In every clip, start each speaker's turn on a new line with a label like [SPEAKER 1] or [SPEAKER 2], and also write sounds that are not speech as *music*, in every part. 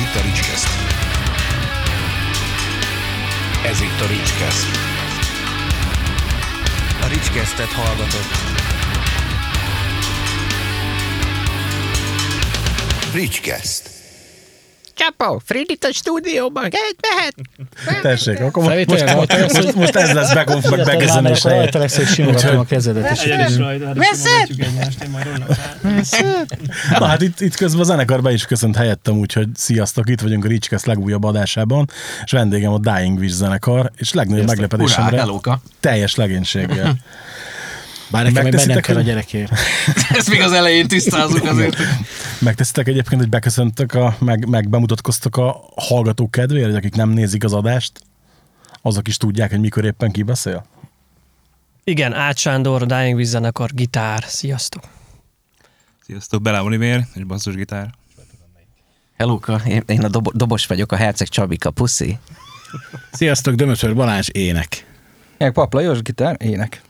[SPEAKER 1] itt a Ricskeszt. Ez itt a Ricskeszt.
[SPEAKER 2] A Ricskesztet hallgatott.
[SPEAKER 1] Ricskeszt.
[SPEAKER 3] Csapó, Fridit a stúdióban, egy mehet? *laughs*
[SPEAKER 4] Tessék, akkor most, most,
[SPEAKER 5] volt,
[SPEAKER 4] most, most ez lesz bekonf meg bekezenés helye.
[SPEAKER 5] Rajta lesz, hogy simogatom a kezedet.
[SPEAKER 6] Is róla
[SPEAKER 4] Na hát itt, itt közben a zenekar be is köszönt helyettem, úgyhogy sziasztok, itt vagyunk a Ricskeszt legújabb adásában, és vendégem a Dying Wish zenekar, és legnagyobb meglepetésemre teljes legénységgel. *laughs*
[SPEAKER 5] Bár nekem
[SPEAKER 4] Megteszitek,
[SPEAKER 5] bennem kell a gyerekért. *laughs*
[SPEAKER 7] Ezt még az elején tisztázunk azért.
[SPEAKER 4] Megteszitek egyébként, hogy beköszöntök, a, meg, meg bemutatkoztok a hallgatók kedvéért, hogy akik nem nézik az adást, azok is tudják, hogy mikor éppen ki beszél?
[SPEAKER 6] Igen, Ács Sándor, Dying Wiz zenekar, gitár. Sziasztok.
[SPEAKER 8] Sziasztok, Bela Olivér, és basszusgitár.
[SPEAKER 2] Helóka, én, én a dobo- dobos vagyok, a Herceg Csabika, puszi.
[SPEAKER 5] Sziasztok, Dömötör Balázs, ének.
[SPEAKER 9] Meg Papla Jós, gitár, ének.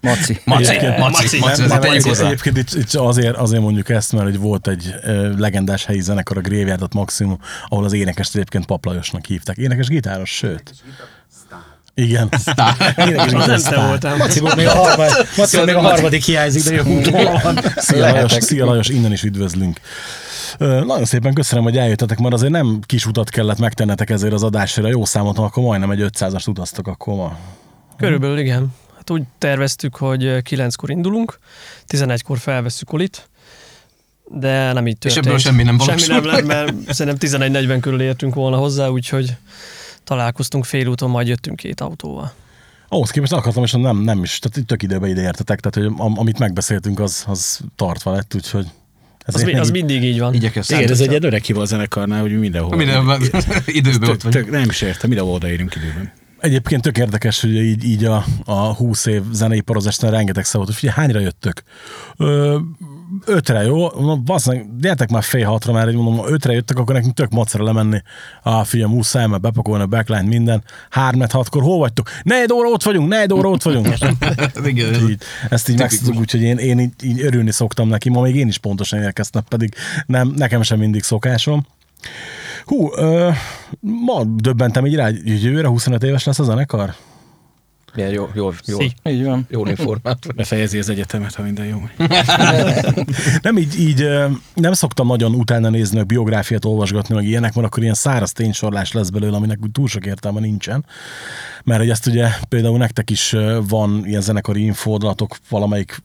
[SPEAKER 9] Maci.
[SPEAKER 7] Maci,
[SPEAKER 4] Egyébként-
[SPEAKER 7] maci, maci,
[SPEAKER 4] Nem,
[SPEAKER 7] azért tegyük
[SPEAKER 4] egyébként, egyébként itt, itt azért, azért mondjuk ezt, mert hogy volt egy legendás helyi zenekar, a Grévjádat Maximum, ahol az énekest egyébként Paplajosnak hívták. Énekes gitáros, sőt. Igen.
[SPEAKER 6] Az nem te
[SPEAKER 4] sztár.
[SPEAKER 6] voltam.
[SPEAKER 5] Maciból még a, harmad, Maciból még a harmadik hiányzik, de jó úton van.
[SPEAKER 4] Szia Lajos, szia Lajos, innen is üdvözlünk. Nagyon szépen köszönöm, hogy eljöttetek, mert azért nem kis utat kellett megtennetek ezért az adásra. Jó számoltam, akkor majdnem egy 500-ast utaztak akkor ma.
[SPEAKER 6] Körülbelül igen. Hát úgy terveztük, hogy 9-kor indulunk, 11-kor felveszük Olit, de nem így
[SPEAKER 7] És
[SPEAKER 6] történt.
[SPEAKER 7] ebből semmi nem
[SPEAKER 6] Semmi nem
[SPEAKER 7] valósult.
[SPEAKER 6] lett, mert szerintem 11.40 körül értünk volna hozzá, úgyhogy találkoztunk félúton, majd jöttünk két autóval.
[SPEAKER 4] Ahhoz képest akartam, és nem, nem is, tehát tök időbe ide értetek, tehát hogy am, amit megbeszéltünk, az, az tartva lett, úgyhogy ez
[SPEAKER 6] Az, mi, az mindig így van.
[SPEAKER 7] Igyekeztem.
[SPEAKER 5] Igen, ez egy öreg hival zenekarnál, hogy mindenhol.
[SPEAKER 7] Mindenben *laughs* időben ott
[SPEAKER 5] Tök,
[SPEAKER 7] vagy.
[SPEAKER 5] tök, nem is értem, mindenhol odaérünk időben.
[SPEAKER 4] Egyébként tök érdekes, hogy így, így a, a 20 év zenei parozásnál rengeteg szó volt, hogy figyelj, hányra jöttök? Ö, ötre, jó? Mondom, basszony, gyertek már fél hatra, mert így mondom, ha ötre jöttek, akkor nekünk tök macera lemenni. A figyelj, muszáj, mert bepakolni a backline minden. Hármet, hatkor, hol vagytok? Negyed óra ott vagyunk, negyed óra ott vagyunk. *laughs*
[SPEAKER 7] Igen, ez-
[SPEAKER 4] így, ezt így megszoktuk, úgyhogy én, én így, így, örülni szoktam neki, ma még én is pontosan érkeztem, pedig nem, nekem sem mindig szokásom. Hú, ö, ma döbbentem így rá, hogy jövőre 25 éves lesz a zenekar?
[SPEAKER 9] Milyen jó, jó, jó,
[SPEAKER 6] Szi.
[SPEAKER 9] így van. Jól informált.
[SPEAKER 5] Befejezi az egyetemet, ha minden jó. *laughs*
[SPEAKER 4] Nem így, így nem szoktam nagyon utána nézni, meg biográfiát olvasgatni, meg ilyenek, mert akkor ilyen száraz ténysorlás lesz belőle, aminek túl sok értelme nincsen. Mert hogy ezt ugye például nektek is van ilyen zenekari infódalatok valamelyik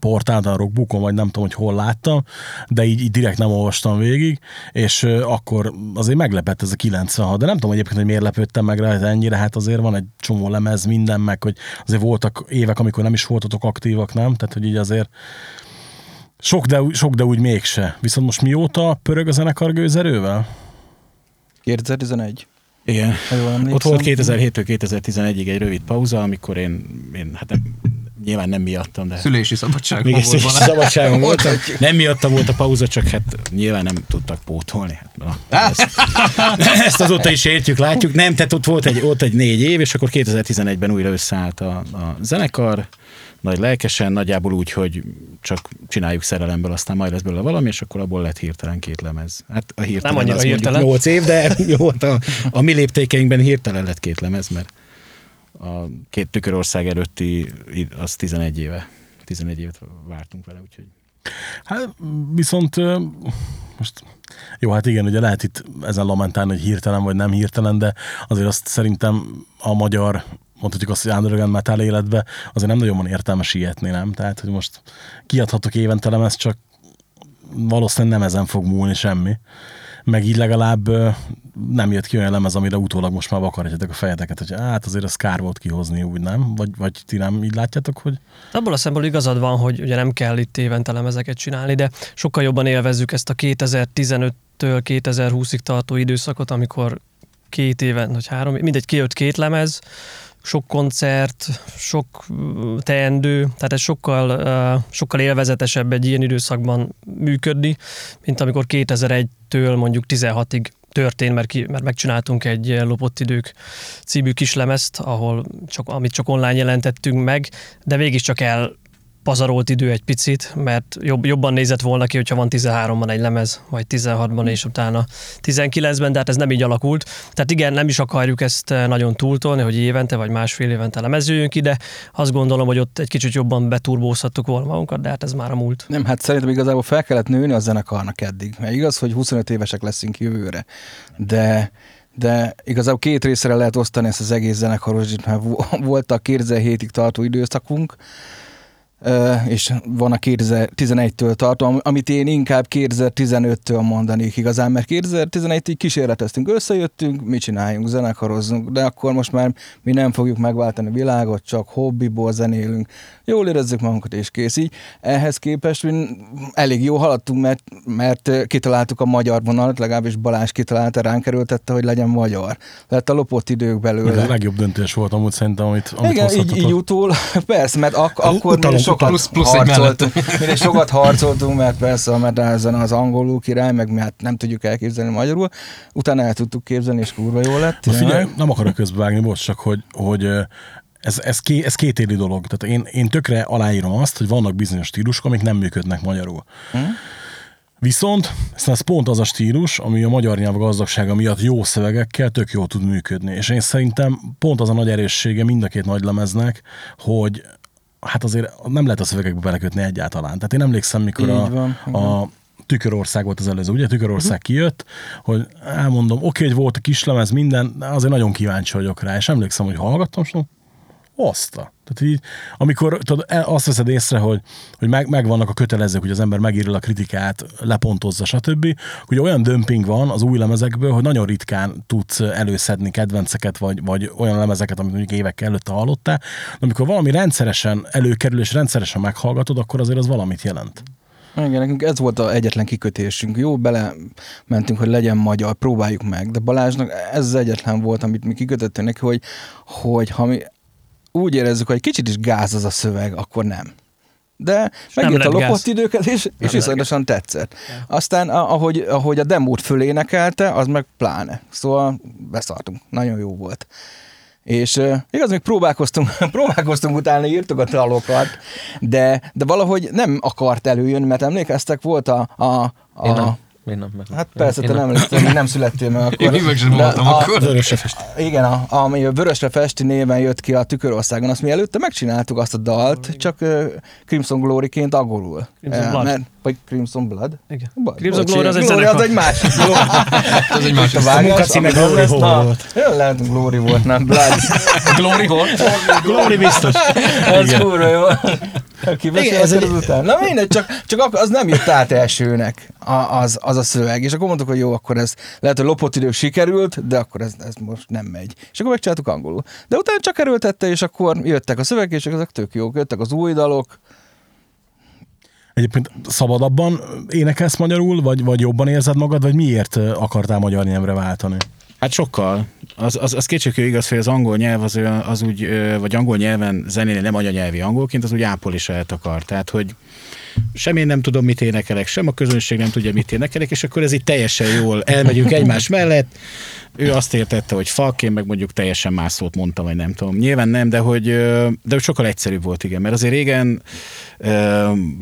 [SPEAKER 4] portálon, a Rockbookon, vagy nem tudom, hogy hol láttam, de így, így direkt nem olvastam végig, és akkor azért meglepett ez a 96, de nem tudom egyébként, hogy miért lepődtem meg rá ennyire, hát azért van egy csomó lemez, minden, meg hogy azért voltak évek, amikor nem is voltatok aktívak, nem? Tehát, hogy így azért sok, de, sok, de úgy mégse. Viszont most mióta pörög a zenekar gőzerővel?
[SPEAKER 9] 2011.
[SPEAKER 5] Igen. Ott volt 2007-től 2011-ig egy rövid pauza, amikor én, én hát nem, nyilván nem miattam, de...
[SPEAKER 7] Szülési szabadság.
[SPEAKER 5] Még
[SPEAKER 7] volt
[SPEAKER 5] szabadságon voltam. Nem miatta volt a pauza, csak hát nyilván nem tudtak pótolni. Hát, na, ezt, *laughs* ezt azóta is értjük, látjuk. Nem, tehát ott volt egy, ott egy négy év, és akkor 2011-ben újra összeállt a, a zenekar, nagy lelkesen, nagyjából úgy, hogy csak csináljuk szerelemből, aztán majd lesz belőle valami, és akkor abból lett hirtelen két lemez. Hát a hirtelen
[SPEAKER 6] Nem annyira
[SPEAKER 5] az
[SPEAKER 6] hirtelen.
[SPEAKER 5] 8 év, de *laughs* jó, hát a, a mi léptékeinkben hirtelen lett két lemez, mert a két tükörország előtti az 11 éve. 11 évet vártunk vele, úgyhogy
[SPEAKER 4] Hát viszont most jó, hát igen, ugye lehet itt ezen lamentálni, hogy hirtelen vagy nem hirtelen, de azért azt szerintem a magyar mondhatjuk azt, hogy underground metal életbe azért nem nagyon van értelme sietni, nem? Tehát, hogy most kiadhatok évente lemez, csak valószínűleg nem ezen fog múlni semmi. Meg így legalább nem jött ki olyan lemez, amire utólag most már vakarhatjátok a fejeteket, hogy hát azért ez kár volt kihozni, úgy nem? Vagy, vagy ti nem így látjátok, hogy
[SPEAKER 6] Abból a szempontból igazad van, hogy ugye nem kell itt évente lemezeket csinálni, de sokkal jobban élvezzük ezt a 2015-től 2020-ig tartó időszakot, amikor két éven, vagy három, mindegy, kijött két lemez, sok koncert, sok mm, teendő, tehát ez sokkal, sokkal élvezetesebb egy ilyen időszakban működni, mint amikor 2001-től mondjuk 16-ig történt, mert, ki, mert megcsináltunk egy Lopott idők című kislemezt, ahol csak, amit csak online jelentettünk meg, de végig csak el pazarolt idő egy picit, mert jobb, jobban nézett volna ki, hogyha van 13-ban egy lemez, vagy 16-ban, és utána 19-ben, de hát ez nem így alakult. Tehát igen, nem is akarjuk ezt eh, nagyon túltolni, hogy évente vagy másfél évente lemezüljünk ide. Azt gondolom, hogy ott egy kicsit jobban beturbózhattuk volna magunkat, de hát ez már a múlt.
[SPEAKER 9] Nem, hát szerintem igazából fel kellett nőni a zenekarnak eddig. Mert igaz, hogy 25 évesek leszünk jövőre, de de igazából két részre lehet osztani ezt az egész zenekaros, mert volt a 2007-ig tartó időszakunk, és van a 2011-től tartó, amit én inkább 2015-től mondanék igazán, mert 2011-ig kísérleteztünk, összejöttünk, mit csináljunk, zenekarozzunk, de akkor most már mi nem fogjuk megváltani a világot, csak hobbiból zenélünk, jól érezzük magunkat és kész. Így ehhez képest mi elég jó haladtunk, mert, mert kitaláltuk a magyar vonalat, legalábbis Balázs kitalálta, ránk kerültette, hogy legyen magyar. Lett a lopott idők belőle.
[SPEAKER 4] Ez a legjobb döntés volt amúgy szerintem, amit, amit
[SPEAKER 9] Igen, így, így utul, *laughs* persze, mert ak- akkor mi sokat
[SPEAKER 7] plusz- plusz
[SPEAKER 9] harcoltunk, *laughs* mi sokat harcoltunk, mert persze a medázen az angolul király, meg mi hát nem tudjuk elképzelni magyarul. Utána el tudtuk képzelni, és kurva jó lett.
[SPEAKER 4] Na figyelj, nem akarok közbevágni, bocs, csak hogy, hogy ez, ez, ké, ez két éli dolog. Tehát én, én tökre aláírom azt, hogy vannak bizonyos stílusok, amik nem működnek magyarul.
[SPEAKER 9] Hm?
[SPEAKER 4] Viszont ez pont az a stílus, ami a magyar nyelv gazdagsága miatt jó szövegekkel tök jól tud működni. És én szerintem pont az a nagy erőssége mind a két nagy lemeznek, hogy hát azért nem lehet a szövegekbe belekötni egyáltalán. Tehát én emlékszem, mikor a,
[SPEAKER 9] van,
[SPEAKER 4] a Tükörország volt az előző, ugye? Tükörország kijött, hogy elmondom, oké, hogy volt a kislemez, minden, de azért nagyon kíváncsi vagyok rá, és emlékszem, hogy hallgattam, és mondom, Oszta. Tehát így, amikor tudod, el- azt veszed észre, hogy, hogy meg, megvannak a kötelezők, hogy az ember megírja a kritikát, lepontozza, stb. Ugye olyan dömping van az új lemezekből, hogy nagyon ritkán tudsz előszedni kedvenceket, vagy, vagy olyan lemezeket, amit mondjuk évek előtte hallottál. De amikor valami rendszeresen előkerül, és rendszeresen meghallgatod, akkor azért az valamit jelent.
[SPEAKER 9] Igen, nekünk ez volt az egyetlen kikötésünk. Jó, bele mentünk, hogy legyen magyar, próbáljuk meg, de Balázsnak ez az egyetlen volt, amit mi kikötöttünk neki, hogy, hogy ha mi úgy érezzük, hogy kicsit is gáz az a szöveg, akkor nem. De megírt a lopott
[SPEAKER 6] gáz.
[SPEAKER 9] időket, és, és viszonyatosan tetszett. Aztán, a- ahogy, ahogy a demót fölénekelte, az meg pláne. Szóval beszartunk. Nagyon jó volt. És uh, igaz, még próbálkoztunk, *laughs* próbálkoztunk utána, írtuk a dalokat, de, de valahogy nem akart előjönni, mert emlékeztek, volt a, a, a
[SPEAKER 2] Én nem. Én nem. meg-
[SPEAKER 9] Hát persze,
[SPEAKER 2] én
[SPEAKER 9] te nem, még nem születtél meg *laughs* akkor.
[SPEAKER 7] Én meg sem voltam
[SPEAKER 9] a-
[SPEAKER 7] akkor.
[SPEAKER 5] Vörösre fest.
[SPEAKER 9] Igen, a, ami a Vörösre Festi néven jött ki a Tükörországon, azt mi előtte megcsináltuk azt a dalt, csak uh, Crimson Glory-ként angolul.
[SPEAKER 6] Crimson Blood.
[SPEAKER 9] Mert, vagy Crimson Blood?
[SPEAKER 6] Igen.
[SPEAKER 9] Bo-
[SPEAKER 6] Crimson
[SPEAKER 9] bocsi,
[SPEAKER 6] Glory az egy
[SPEAKER 9] Glory az egy másik. *laughs*
[SPEAKER 7] Ez egy másik
[SPEAKER 9] a
[SPEAKER 5] munkacíme
[SPEAKER 9] az
[SPEAKER 5] Glory
[SPEAKER 9] na,
[SPEAKER 5] volt.
[SPEAKER 9] Jó, lehet, Glory volt, nem Blood. *laughs*
[SPEAKER 7] Glory Hall?
[SPEAKER 5] Glory biztos.
[SPEAKER 9] Ez kurva jó. Ki
[SPEAKER 5] Igen, ez
[SPEAKER 9] ez
[SPEAKER 5] egy-
[SPEAKER 9] után. Na mindegy, csak, csak akkor az nem jött át elsőnek a, az, az a szöveg. És akkor mondtuk, hogy jó, akkor ez lehet, hogy lopott idők sikerült, de akkor ez, ez most nem megy. És akkor megcsináltuk angolul. De utána csak erőltette, és akkor jöttek a szövegek, és ezek tök jók. Jöttek az új dalok.
[SPEAKER 4] Egyébként szabadabban énekelsz magyarul, vagy, vagy jobban érzed magad, vagy miért akartál magyar nyelvre váltani?
[SPEAKER 5] Hát sokkal. Az, az, az kétségkívül igaz, hogy az angol nyelv az, az úgy, vagy angol nyelven zenélni nem anyanyelvi angolként, az úgy ápolis eltakar. Tehát, hogy sem én nem tudom, mit énekelek, sem a közönség nem tudja, mit énekelek, és akkor ez így teljesen jól elmegyünk egymás mellett. Ő azt értette, hogy fuck, én meg mondjuk teljesen más szót mondtam, vagy nem tudom. Nyilván nem, de hogy, de hogy sokkal egyszerűbb volt, igen. Mert azért régen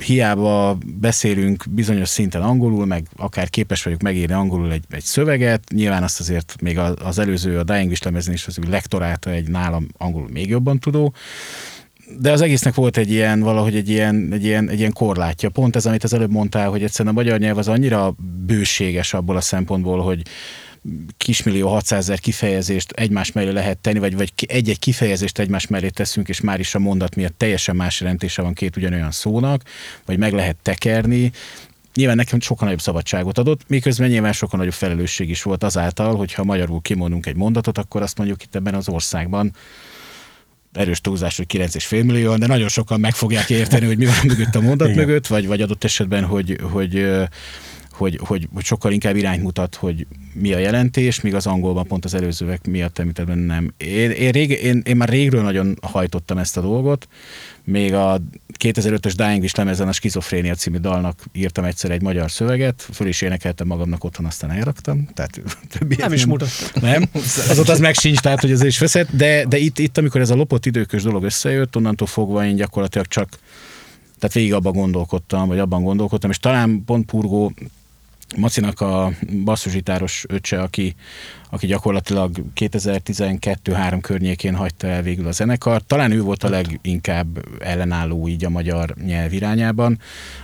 [SPEAKER 5] hiába beszélünk bizonyos szinten angolul, meg akár képes vagyok megírni angolul egy, egy szöveget, nyilván azt azért még az előző, a Dying Wish lemezen is az lektorálta egy nálam angolul még jobban tudó, de az egésznek volt egy ilyen, valahogy egy ilyen, egy ilyen, egy ilyen korlátja. Pont ez, amit az előbb mondtál, hogy egyszerűen a magyar nyelv az annyira bőséges abból a szempontból, hogy kismillió 600 ezer kifejezést egymás mellé lehet tenni, vagy, vagy egy-egy kifejezést egymás mellé teszünk, és már is a mondat miatt teljesen más jelentése van két ugyanolyan szónak, vagy meg lehet tekerni. Nyilván nekem sokkal nagyobb szabadságot adott, miközben nyilván sokkal nagyobb felelősség is volt azáltal, hogyha magyarul kimondunk egy mondatot, akkor azt mondjuk itt ebben az országban erős túlzás, hogy 9,5 millió, de nagyon sokan meg fogják érteni, hogy mi van mögött a mondat mögött, vagy, vagy adott esetben, hogy, hogy, hogy, hogy, hogy sokkal inkább irányt mutat, hogy mi a jelentés, míg az angolban pont az előzőek miatt említetben nem. Én, én, rég, én, én már régről nagyon hajtottam ezt a dolgot, még a 2005-ös Dying Wish lemezen a Skizofrénia című dalnak írtam egyszer egy magyar szöveget, föl is énekeltem magamnak otthon, aztán elraktam. Tehát *laughs* többiet
[SPEAKER 6] Nem is mutatta.
[SPEAKER 5] nem, azóta *laughs* az meg sincs, tehát hogy ez is veszett, de, de itt, itt, amikor ez a lopott időkös dolog összejött, onnantól fogva én gyakorlatilag csak Tehát végig abban gondolkodtam, vagy abban gondolkodtam, és talán pont Purgó Macinak a basszusgitáros öccse, aki, aki gyakorlatilag 2012-3 környékén hagyta el végül a zenekar. Talán ő volt a leginkább ellenálló így a magyar nyelv irányában.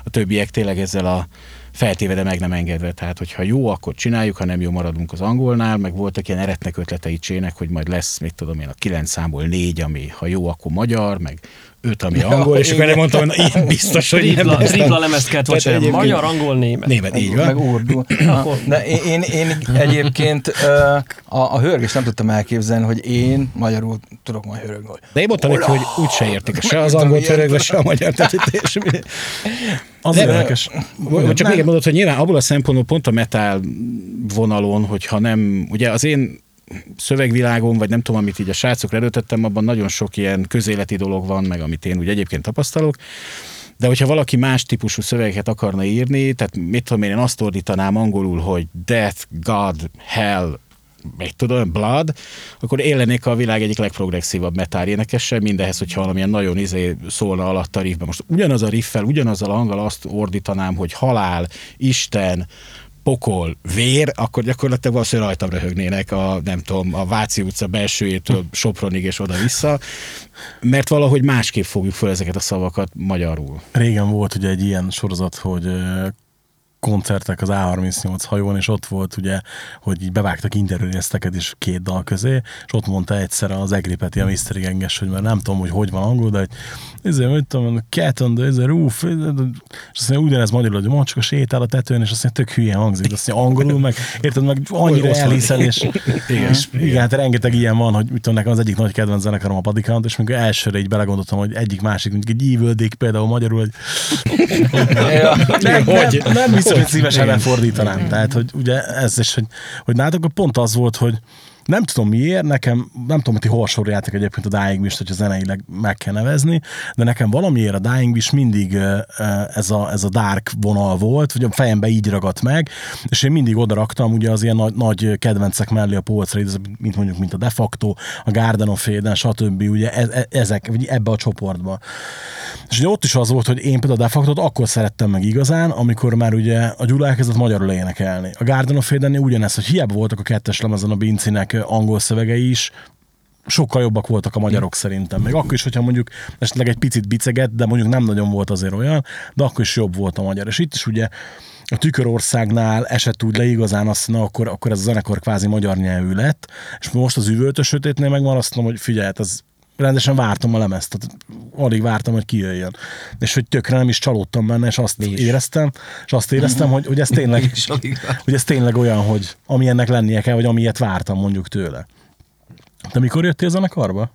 [SPEAKER 5] A többiek tényleg ezzel a feltéve, de meg nem engedve. Tehát, hogyha jó, akkor csináljuk, ha nem jó, maradunk az angolnál, meg voltak ilyen eretnek ötletei Csének, hogy majd lesz, mit tudom én, a kilenc számból négy, ami ha jó, akkor magyar, meg öt, ami angol, és akkor én mondtam, hogy ilyen biztos, hogy
[SPEAKER 6] Tripla,
[SPEAKER 5] lesz.
[SPEAKER 6] tripla lemezt kellett
[SPEAKER 5] egyébként-
[SPEAKER 6] Magyar, angol, német.
[SPEAKER 5] Német, így van.
[SPEAKER 9] Meg urdu. De én, én, én egyébként a, a hörgést nem tudtam elképzelni, hogy én magyarul tudok majd hörögni.
[SPEAKER 5] De én mondtam neki, hogy úgy se értik se az angol törögve, se a magyar. Tehát, itt- és,
[SPEAKER 4] Az
[SPEAKER 5] Nem,
[SPEAKER 4] érdekes.
[SPEAKER 5] Vagy csak még egy mondat, hogy nyilván abból a szempontból pont a metal vonalon, hogyha nem, ugye az én szövegvilágom, vagy nem tudom, amit így a srácokra erőtettem, abban nagyon sok ilyen közéleti dolog van, meg amit én úgy egyébként tapasztalok. De hogyha valaki más típusú szövegeket akarna írni, tehát mit tudom én, én azt ordítanám angolul, hogy death, God, hell, meg tudom, blood, akkor én a világ egyik legprogresszívabb metal énekese, mindehhez, hogyha valamilyen nagyon izé szólna alatt a riffben. Most ugyanaz a riffel, ugyanazzal a hanggal azt ordítanám, hogy halál, Isten, pokol, vér, akkor gyakorlatilag valószínűleg rajtam röhögnének a, nem tudom, a Váci utca belsőjétől Sopronig és oda-vissza, mert valahogy másképp fogjuk föl ezeket a szavakat magyarul.
[SPEAKER 4] Régen volt ugye egy ilyen sorozat, hogy koncertek az A38 hajón, és ott volt ugye, hogy így bevágtak interjúrészteket is két dal közé, és ott mondta egyszer az Egri Peti, a Mystery Genges, hogy már nem tudom, hogy hogy van angol, de hogy ezért, hogy tudom, cat on the, ez a roof, és azt mondja, ugyanez magyarul, hogy mond csak a sétál a tetőn, és azt mondja, tök hülye hangzik, azt mondja, angolul, meg érted, meg annyira elhiszel, és, *laughs* igen, és igen, hát rengeteg ilyen van, hogy mit tudom, nekem az egyik nagy kedvenc zenekarom a Padikant, és amikor elsőre így belegondoltam, hogy egyik másik, mondjuk egy Evil Dick például magyarul, hogy *laughs* nem, nem, nem hogy szívesen lefordítanám. Tehát, hogy ugye ez is, hogy, hogy nálatok pont az volt, hogy nem tudom miért, nekem, nem tudom, hogy ti hol soroljátok egyébként a Dying Wish-t, hogyha zeneileg meg kell nevezni, de nekem valamiért a Dying Wish mindig ez a, ez a dark vonal volt, vagy a fejembe így ragadt meg, és én mindig oda raktam ugye az ilyen nagy, nagy kedvencek mellé a polcra, mint mondjuk, mint a De facto, a Garden of Eden, stb. ugye e- e- ezek, vagy ebbe a csoportba. És ugye ott is az volt, hogy én például a Defaktot akkor szerettem meg igazán, amikor már ugye a Gyula elkezdett magyarul énekelni. A Garden of eden ugyanez, hogy hiába voltak a kettes lemezen a Bincinek angol szövegei is, sokkal jobbak voltak a magyarok szerintem. Még akkor is, hogyha mondjuk esetleg egy picit biceget, de mondjuk nem nagyon volt azért olyan, de akkor is jobb volt a magyar. És itt is ugye a Tükörországnál esett úgy le igazán azt, na akkor, akkor ez a zenekar kvázi magyar nyelvű lett, és most az üvöltös sötétnél meg van azt mondom, hogy figyelj, hát ez rendesen vártam a lemezt, tehát alig vártam, hogy kijöjjön. És hogy tökre nem is csalódtam benne, és azt éreztem, és azt éreztem, hogy, hogy ez tényleg, hogy ez tényleg olyan, hogy amilyennek lennie kell, vagy amilyet vártam mondjuk tőle. De mikor jöttél zenekarba?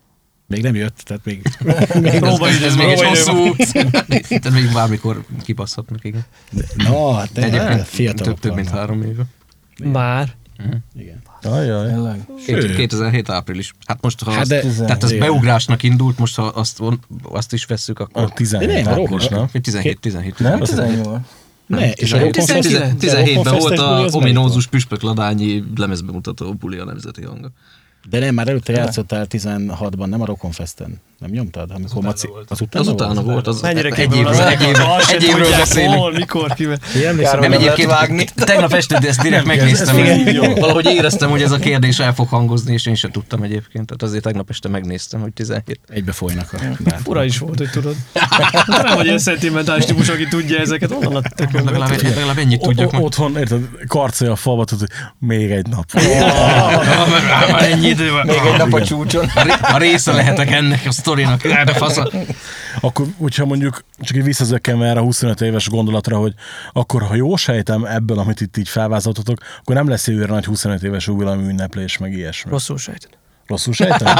[SPEAKER 5] Még nem jött, tehát még... *laughs*
[SPEAKER 6] Próbaidő
[SPEAKER 2] Ez még egy hosszú. Tehát még bármikor kipasszhatnak, igen.
[SPEAKER 5] Na, hát
[SPEAKER 2] De egyébként
[SPEAKER 5] fiatalok
[SPEAKER 2] több, több mint három éve.
[SPEAKER 6] Már.
[SPEAKER 5] Igen.
[SPEAKER 4] Ajaj.
[SPEAKER 9] Tényleg.
[SPEAKER 2] Két- 2007 április. Hát most, ha
[SPEAKER 5] Hát
[SPEAKER 2] azt,
[SPEAKER 5] de-
[SPEAKER 2] tehát az
[SPEAKER 5] igen.
[SPEAKER 2] beugrásnak indult, most ha azt, azt is vesszük,
[SPEAKER 4] A
[SPEAKER 2] akkor
[SPEAKER 4] 17
[SPEAKER 5] De nem, a
[SPEAKER 4] április, nem?
[SPEAKER 2] 17, 17.
[SPEAKER 9] Nem? 18.
[SPEAKER 5] Ne, és a
[SPEAKER 2] 17,
[SPEAKER 5] Rockon Fest-
[SPEAKER 2] 17,
[SPEAKER 5] a Rockon
[SPEAKER 2] 17-ben volt a ominózus püspökladányi lemezbemutató buli a nemzeti hanga.
[SPEAKER 5] De nem, már előtte játszottál 16-ban, nem a Rockon Festen. Nem nyomtad? Amikor Maci... Az utána,
[SPEAKER 2] Az utána volt, az
[SPEAKER 6] Mennyire
[SPEAKER 2] egy
[SPEAKER 6] az
[SPEAKER 2] évről, egy évről, egy évről beszélünk.
[SPEAKER 6] Hol, mikor, kivel.
[SPEAKER 2] Nem
[SPEAKER 9] lehet
[SPEAKER 2] egyébként,
[SPEAKER 9] vágni. *laughs*
[SPEAKER 2] tegnap este de ezt direkt megnéztem, valahogy éreztem, hogy ez a kérdés el fog hangozni, és én sem tudtam egyébként, tehát azért tegnap este megnéztem, hogy 17.
[SPEAKER 5] egybe folynak a...
[SPEAKER 6] Fura is volt, hogy tudod. *laughs* Nem vagy ilyen szentimentális típus, aki tudja ezeket. Onnan a tökön.
[SPEAKER 2] Legalább, ennyit tudjak
[SPEAKER 4] otthon, érted, karcolja a falba, tudod, hogy még egy nap. *laughs*
[SPEAKER 2] Már ennyi idő van.
[SPEAKER 9] Még egy nap a csúcson.
[SPEAKER 2] A ré- A része lehetek ennek a sztorinak. *laughs* De fasza.
[SPEAKER 4] Akkor, hogyha mondjuk csak így visszazökkenve erre a 25 éves gondolatra, hogy akkor, ha jól sejtem ebből, amit itt így felvázoltatok, akkor nem lesz jövőre nagy 25 éves jubileumi ünneplés, meg ilyesmi.
[SPEAKER 6] Rosszul sejteni.
[SPEAKER 4] Rosszul sejtem?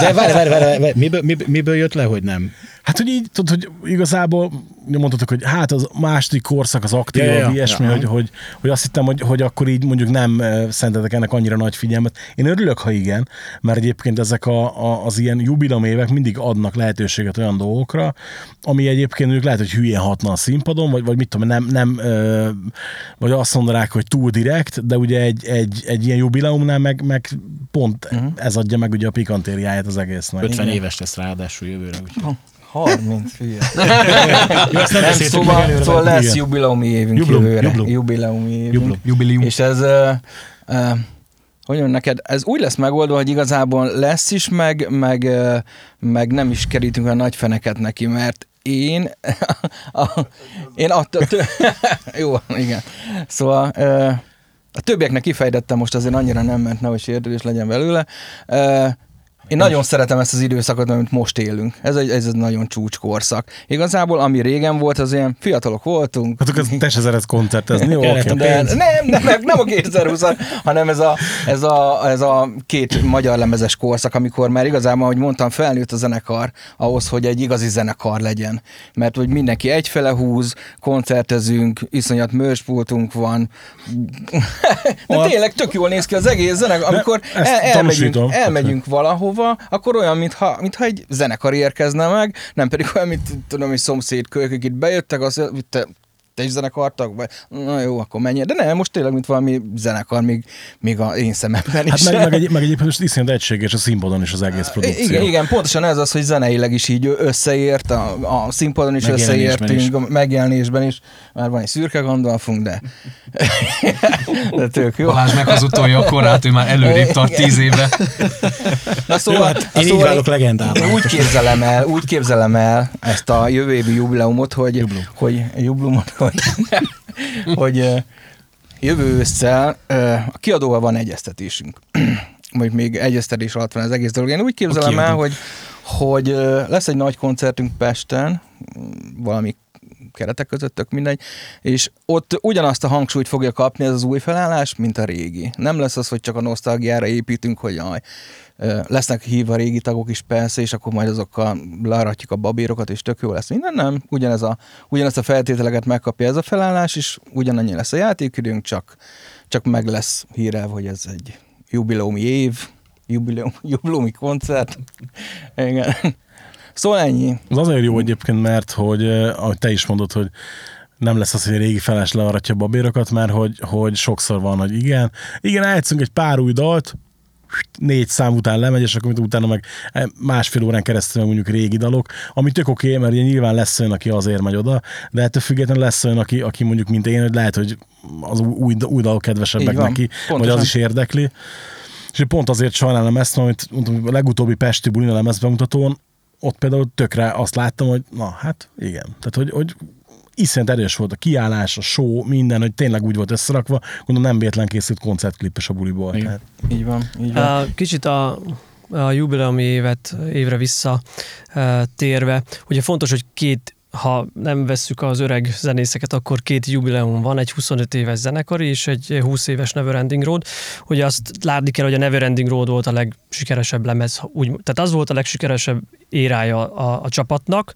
[SPEAKER 5] De várj, várj, várj, várj, miből, miből, miből jött le, hogy nem?
[SPEAKER 4] Hát, hogy így, tudod, hogy igazából mondhatok, hogy hát az második korszak, az aktív,
[SPEAKER 5] Ja, ja, ja.
[SPEAKER 4] ilyesmi,
[SPEAKER 5] Ja.
[SPEAKER 4] hogy, hogy, hogy, azt hittem, hogy, hogy akkor így mondjuk nem eh, szentetek ennek annyira nagy figyelmet. Én örülök, ha igen, mert egyébként ezek a, a, az ilyen jubilom évek mindig adnak lehetőséget olyan dolgokra, ami egyébként mondjuk lehet, hogy hülyén hatna a színpadon, vagy, vagy mit tudom, nem, nem ö, vagy azt mondanák, hogy túl direkt, de ugye egy, egy, egy ilyen jubileumnál meg, meg pont uh-huh. ez adja meg ugye a pikantériáját az egésznek.
[SPEAKER 5] 50 éves lesz ráadásul jövőre. Úgyhogy.
[SPEAKER 9] 30, hülye.
[SPEAKER 5] Jó, ezt nem
[SPEAKER 9] Nem, szóval,
[SPEAKER 5] előre,
[SPEAKER 9] szóval lesz
[SPEAKER 4] igen.
[SPEAKER 9] jubileumi évünk
[SPEAKER 4] Jublum,
[SPEAKER 9] jövőre.
[SPEAKER 4] jublum.
[SPEAKER 9] Jubileumi évünk.
[SPEAKER 5] Jublum.
[SPEAKER 2] Jubileum.
[SPEAKER 9] És ez, uh, uh, hogy mondjam neked, ez úgy lesz megoldva, hogy igazából lesz is, meg, meg, uh, meg nem is kerítünk olyan nagy feneket neki, mert én, *laughs* a, én attól, tő, *laughs* jó, igen. Szóval uh, a többieknek kifejtettem most azért annyira nem, mert nehogy sérülés legyen belőle. Uh, én nagyon szeretem ezt az időszakot, amit most élünk. Ez egy, ez egy nagyon csúcskorszak. Igazából, ami régen volt, az ilyen fiatalok voltunk.
[SPEAKER 4] Hát akkor te se szeretsz koncertezni, jó,
[SPEAKER 5] Kellett
[SPEAKER 9] De nem, nem, nem, nem a 2020 hanem ez a, ez, a, ez a két magyar lemezes korszak, amikor már igazából, ahogy mondtam, felnőtt a zenekar ahhoz, hogy egy igazi zenekar legyen. Mert hogy mindenki egyfele húz, koncertezünk, iszonyat mörspultunk van. De tényleg tök jól néz ki az egész zenekar. Amikor el, elmegyünk, elmegyünk valahova, akkor olyan, mintha, mintha egy zenekar érkezne meg, nem pedig olyan, mint tudom, hogy szomszéd kölykök itt bejöttek, azt mondja, te, te is zenekartag vagy? Na jó, akkor menj. De nem, most tényleg, mint valami zenekar, még, még a én szememben
[SPEAKER 4] Hát
[SPEAKER 9] is.
[SPEAKER 4] meg, meg, egy, meg egyébként most iszonyat egységes a színpadon is az egész produkció.
[SPEAKER 9] Igen, igen, pontosan ez az, hogy zeneileg is így összeért, a, a színpadon is összeértünk, a megjelenésben is. Már van egy szürke Gandalfunk, de, *laughs* de tök jó.
[SPEAKER 2] Balázs meghazudtolja a korát, ő már előrébb tart tíz évre.
[SPEAKER 9] Na
[SPEAKER 5] Jó,
[SPEAKER 9] szóval,
[SPEAKER 5] hát én így
[SPEAKER 9] szóval
[SPEAKER 5] válok.
[SPEAKER 9] Én úgy képzelem el, úgy képzelem el ezt a jövő évi jubileumot, hogy, Jublum. hogy jublumot, *laughs* hogy, hogy jövő ősszel a kiadóval van egyeztetésünk. *clears throat* Vagy még egyeztetés alatt van az egész dolog. Én úgy képzelem el, hogy, hogy lesz egy nagy koncertünk Pesten, valami keretek között, tök mindegy, és ott ugyanazt a hangsúlyt fogja kapni ez az új felállás, mint a régi. Nem lesz az, hogy csak a nosztalgiára építünk, hogy jaj, ö, lesznek hívva régi tagok is persze, és akkor majd azokkal learatjuk a babérokat, és tök jó lesz minden, nem. Ugyanez a, ugyanezt a feltételeket megkapja ez a felállás, és ugyanannyi lesz a játékidőnk, csak, csak meg lesz hírelve, hogy ez egy jubileumi év, jubileum, *laughs* jubileumi koncert. Igen. Szóval ennyi.
[SPEAKER 4] Az azért jó egyébként, mert hogy, ahogy te is mondod, hogy nem lesz az, hogy a régi feles learatja babérokat, mert hogy, hogy sokszor van, hogy igen, igen, eljátszunk egy pár új dalt, négy szám után lemegy, és akkor utána meg másfél órán keresztül mondjuk régi dalok, ami tök oké, mert ugye nyilván lesz olyan, aki azért megy oda, de ettől függetlenül lesz olyan, aki, aki mondjuk mint én, hogy lehet, hogy az új, új dalok kedvesebbek neki,
[SPEAKER 9] pontosan.
[SPEAKER 4] vagy az is érdekli. És pont azért sajnálom ezt, amit a legutóbbi Pesti Bulina lemezbemutatón, ott például tökre azt láttam, hogy na, hát igen. Tehát, hogy, hogy iszonyat erős volt a kiállás, a show, minden, hogy tényleg úgy volt összerakva, gondolom nem véletlen készült koncertklipes a buliból.
[SPEAKER 5] Igen.
[SPEAKER 4] Tehát,
[SPEAKER 9] Így van, így van.
[SPEAKER 6] Uh, Kicsit a, a jubileumi évet évre vissza uh, térve, ugye fontos, hogy két ha nem vesszük az öreg zenészeket, akkor két jubileum van, egy 25 éves zenekari és egy 20 éves Neverending Road. Ugye azt látni kell, hogy a Neverending Road volt a legsikeresebb lemez, úgy, tehát az volt a legsikeresebb érája a, a csapatnak,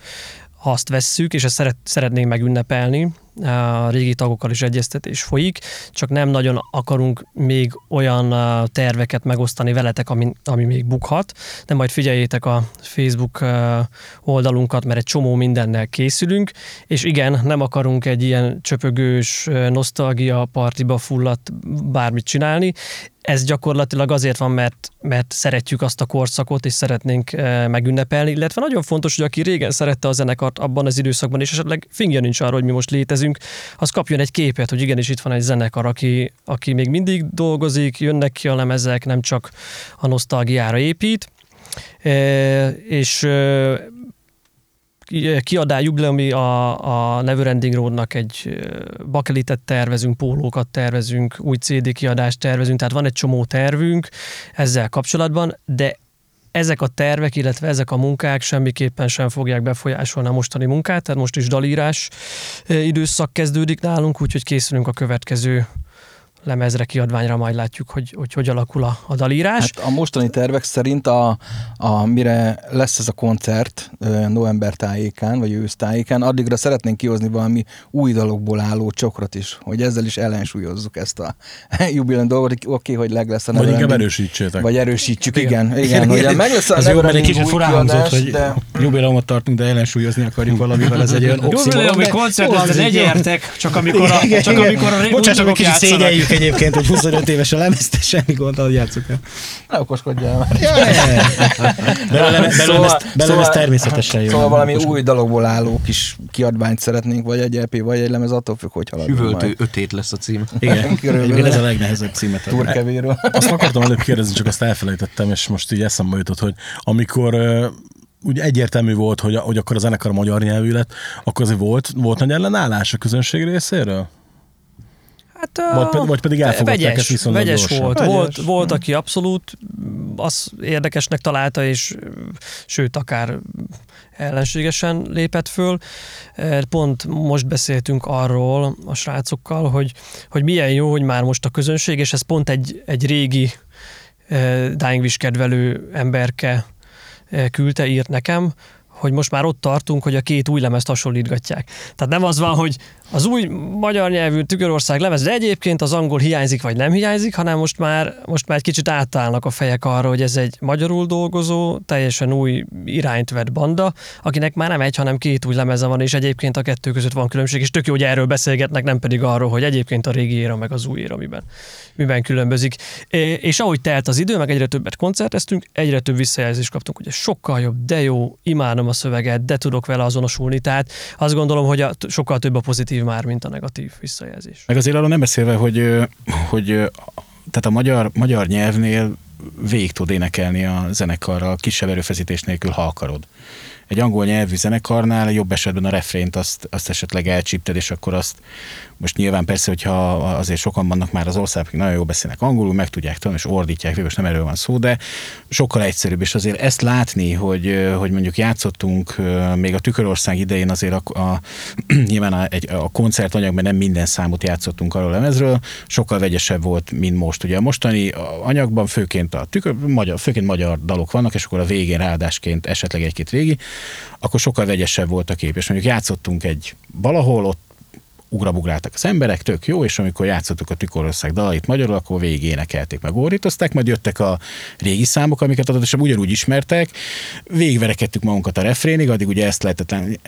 [SPEAKER 6] ha azt vesszük, és ezt szeret, szeretnénk megünnepelni, a régi tagokkal is egyeztetés folyik, csak nem nagyon akarunk még olyan terveket megosztani veletek, ami, ami még bukhat, de majd figyeljétek a Facebook oldalunkat, mert egy csomó mindennel készülünk, és igen, nem akarunk egy ilyen csöpögős nosztalgia partiba fulladt bármit csinálni, ez gyakorlatilag azért van, mert, mert szeretjük azt a korszakot, és szeretnénk megünnepelni, illetve nagyon fontos, hogy aki régen szerette a zenekart abban az időszakban, és esetleg fingja nincs arra, hogy mi most létezünk, az kapjon egy képet, hogy igenis itt van egy zenekar, aki, aki még mindig dolgozik, jönnek ki a lemezek, nem csak a nosztalgiára épít, e, és e, kiadá jubileumi a, a Neverending Roadnak egy bakelitet tervezünk, pólókat tervezünk, új CD kiadást tervezünk, tehát van egy csomó tervünk ezzel kapcsolatban, de ezek a tervek, illetve ezek a munkák semmiképpen sem fogják befolyásolni a mostani munkát, tehát most is dalírás időszak kezdődik nálunk, úgyhogy készülünk a következő lemezre, kiadványra majd látjuk, hogy hogy, hogy alakul a, a dalírás.
[SPEAKER 9] Hát a mostani tervek szerint, a, a, mire lesz ez a koncert november tájékán, vagy ősz tájékán, addigra szeretnénk kihozni valami új dalokból álló csokrot is, hogy ezzel is ellensúlyozzuk ezt a *laughs* jubileum dolgot, oké, okay, hogy leg lesz a
[SPEAKER 4] vagy inkább erősítsétek.
[SPEAKER 9] Vagy erősítsük, igen. Igen, igen, igen hogy meg lesz a
[SPEAKER 5] Ez jó, mert egy kicsit
[SPEAKER 9] új
[SPEAKER 5] furán hangzott,
[SPEAKER 9] kiadás,
[SPEAKER 5] hogy
[SPEAKER 9] de...
[SPEAKER 5] jubileumot tartunk, de ellensúlyozni akarjuk valamivel, ez egy olyan *laughs* oximoron.
[SPEAKER 6] Jubileumi koncert,
[SPEAKER 5] jó
[SPEAKER 6] ez
[SPEAKER 5] hangzik,
[SPEAKER 6] ne
[SPEAKER 5] jó.
[SPEAKER 6] gyertek, csak amikor a,
[SPEAKER 5] Igen,
[SPEAKER 6] csak
[SPEAKER 5] igen.
[SPEAKER 6] amikor a
[SPEAKER 5] Bocsánat,
[SPEAKER 6] új
[SPEAKER 5] hogy kicsit szégyeljük egyébként, hogy 25 éves a lemez, de semmi gond, hogy játszok el.
[SPEAKER 9] Ne okoskodjál már.
[SPEAKER 5] Belőlem, belőlem, ez, belőlem ez természetesen jó.
[SPEAKER 9] Szóval valami új dalokból álló kis kiadványt szeretnénk, vagy egy EP, vagy egy lemez, attól függ, hogy haladunk
[SPEAKER 2] Üvöltő
[SPEAKER 9] majd.
[SPEAKER 2] ötét lesz a cím.
[SPEAKER 5] Igen, *laughs*
[SPEAKER 9] Körülbelül.
[SPEAKER 5] ez a legnehezebb címet.
[SPEAKER 9] Turkevéről.
[SPEAKER 4] Azt akartam előbb kérdezni, csak azt elfelejtettem, és most így eszembe jutott, hogy amikor ugye egyértelmű volt, hogy, hogy akkor a zenekar magyar nyelvű lett, akkor azért volt, volt nagy ellenállás a közönség részéről?
[SPEAKER 6] Hát,
[SPEAKER 4] Vagy pe- vagy pedig elfogadták
[SPEAKER 6] vegyes,
[SPEAKER 4] ezt viszonylag
[SPEAKER 6] vegyes
[SPEAKER 4] gyorsan?
[SPEAKER 6] volt.
[SPEAKER 4] Vegyes.
[SPEAKER 6] Volt, volt, aki abszolút azt érdekesnek találta, és sőt, akár ellenségesen lépett föl. Pont most beszéltünk arról a srácokkal, hogy, hogy milyen jó, hogy már most a közönség, és ez pont egy, egy régi eh, Dying Wish kedvelő emberke eh, küldte, írt nekem, hogy most már ott tartunk, hogy a két új lemezt hasonlítgatják. Tehát nem az van, hogy az új magyar nyelvű Tükrország lemez, de egyébként az angol hiányzik, vagy nem hiányzik, hanem most már, most már egy kicsit átállnak a fejek arra, hogy ez egy magyarul dolgozó, teljesen új irányt vett banda, akinek már nem egy, hanem két új lemeze van, és egyébként a kettő között van különbség, és tök jó, hogy erről beszélgetnek, nem pedig arról, hogy egyébként a régi éra meg az új éra miben, miben különbözik. És ahogy telt az idő, meg egyre többet koncerteztünk, egyre több visszajelzést kaptunk, hogy ez sokkal jobb, de jó, imádom a szöveget, de tudok vele azonosulni. Tehát azt gondolom, hogy a, sokkal több a pozitív már, mint a negatív visszajelzés.
[SPEAKER 5] Meg azért arról nem beszélve, hogy, hogy tehát a magyar, magyar nyelvnél végig tud énekelni a zenekarral kisebb erőfeszítés nélkül, ha akarod. Egy angol nyelvű zenekarnál jobb esetben a refrént azt, azt esetleg elcsípted, és akkor azt most nyilván persze, hogyha azért sokan vannak már az országok, akik nagyon jól beszélnek angolul, meg tudják tanulni, és ordítják, végül nem erről van szó, de sokkal egyszerűbb, és azért ezt látni, hogy, hogy mondjuk játszottunk még a Tükörország idején azért a, a *clears throat* nyilván a, egy, a koncertanyagban nem minden számot játszottunk arról a lemezről, sokkal vegyesebb volt, mint most. Ugye a mostani anyagban főként a tükör, magyar, főként magyar dalok vannak, és akkor a végén ráadásként esetleg egy-két régi, akkor sokkal vegyesebb volt a kép. És mondjuk játszottunk egy valahol, ott ugrabugráltak az emberek, tök jó, és amikor játszottuk a Tükörország dalait magyarul, akkor végig énekelték, meg ordítozták, majd jöttek a régi számok, amiket adatosan ugyanúgy ismertek, végigverekedtük magunkat a refrénig, addig ugye ezt lehetetlen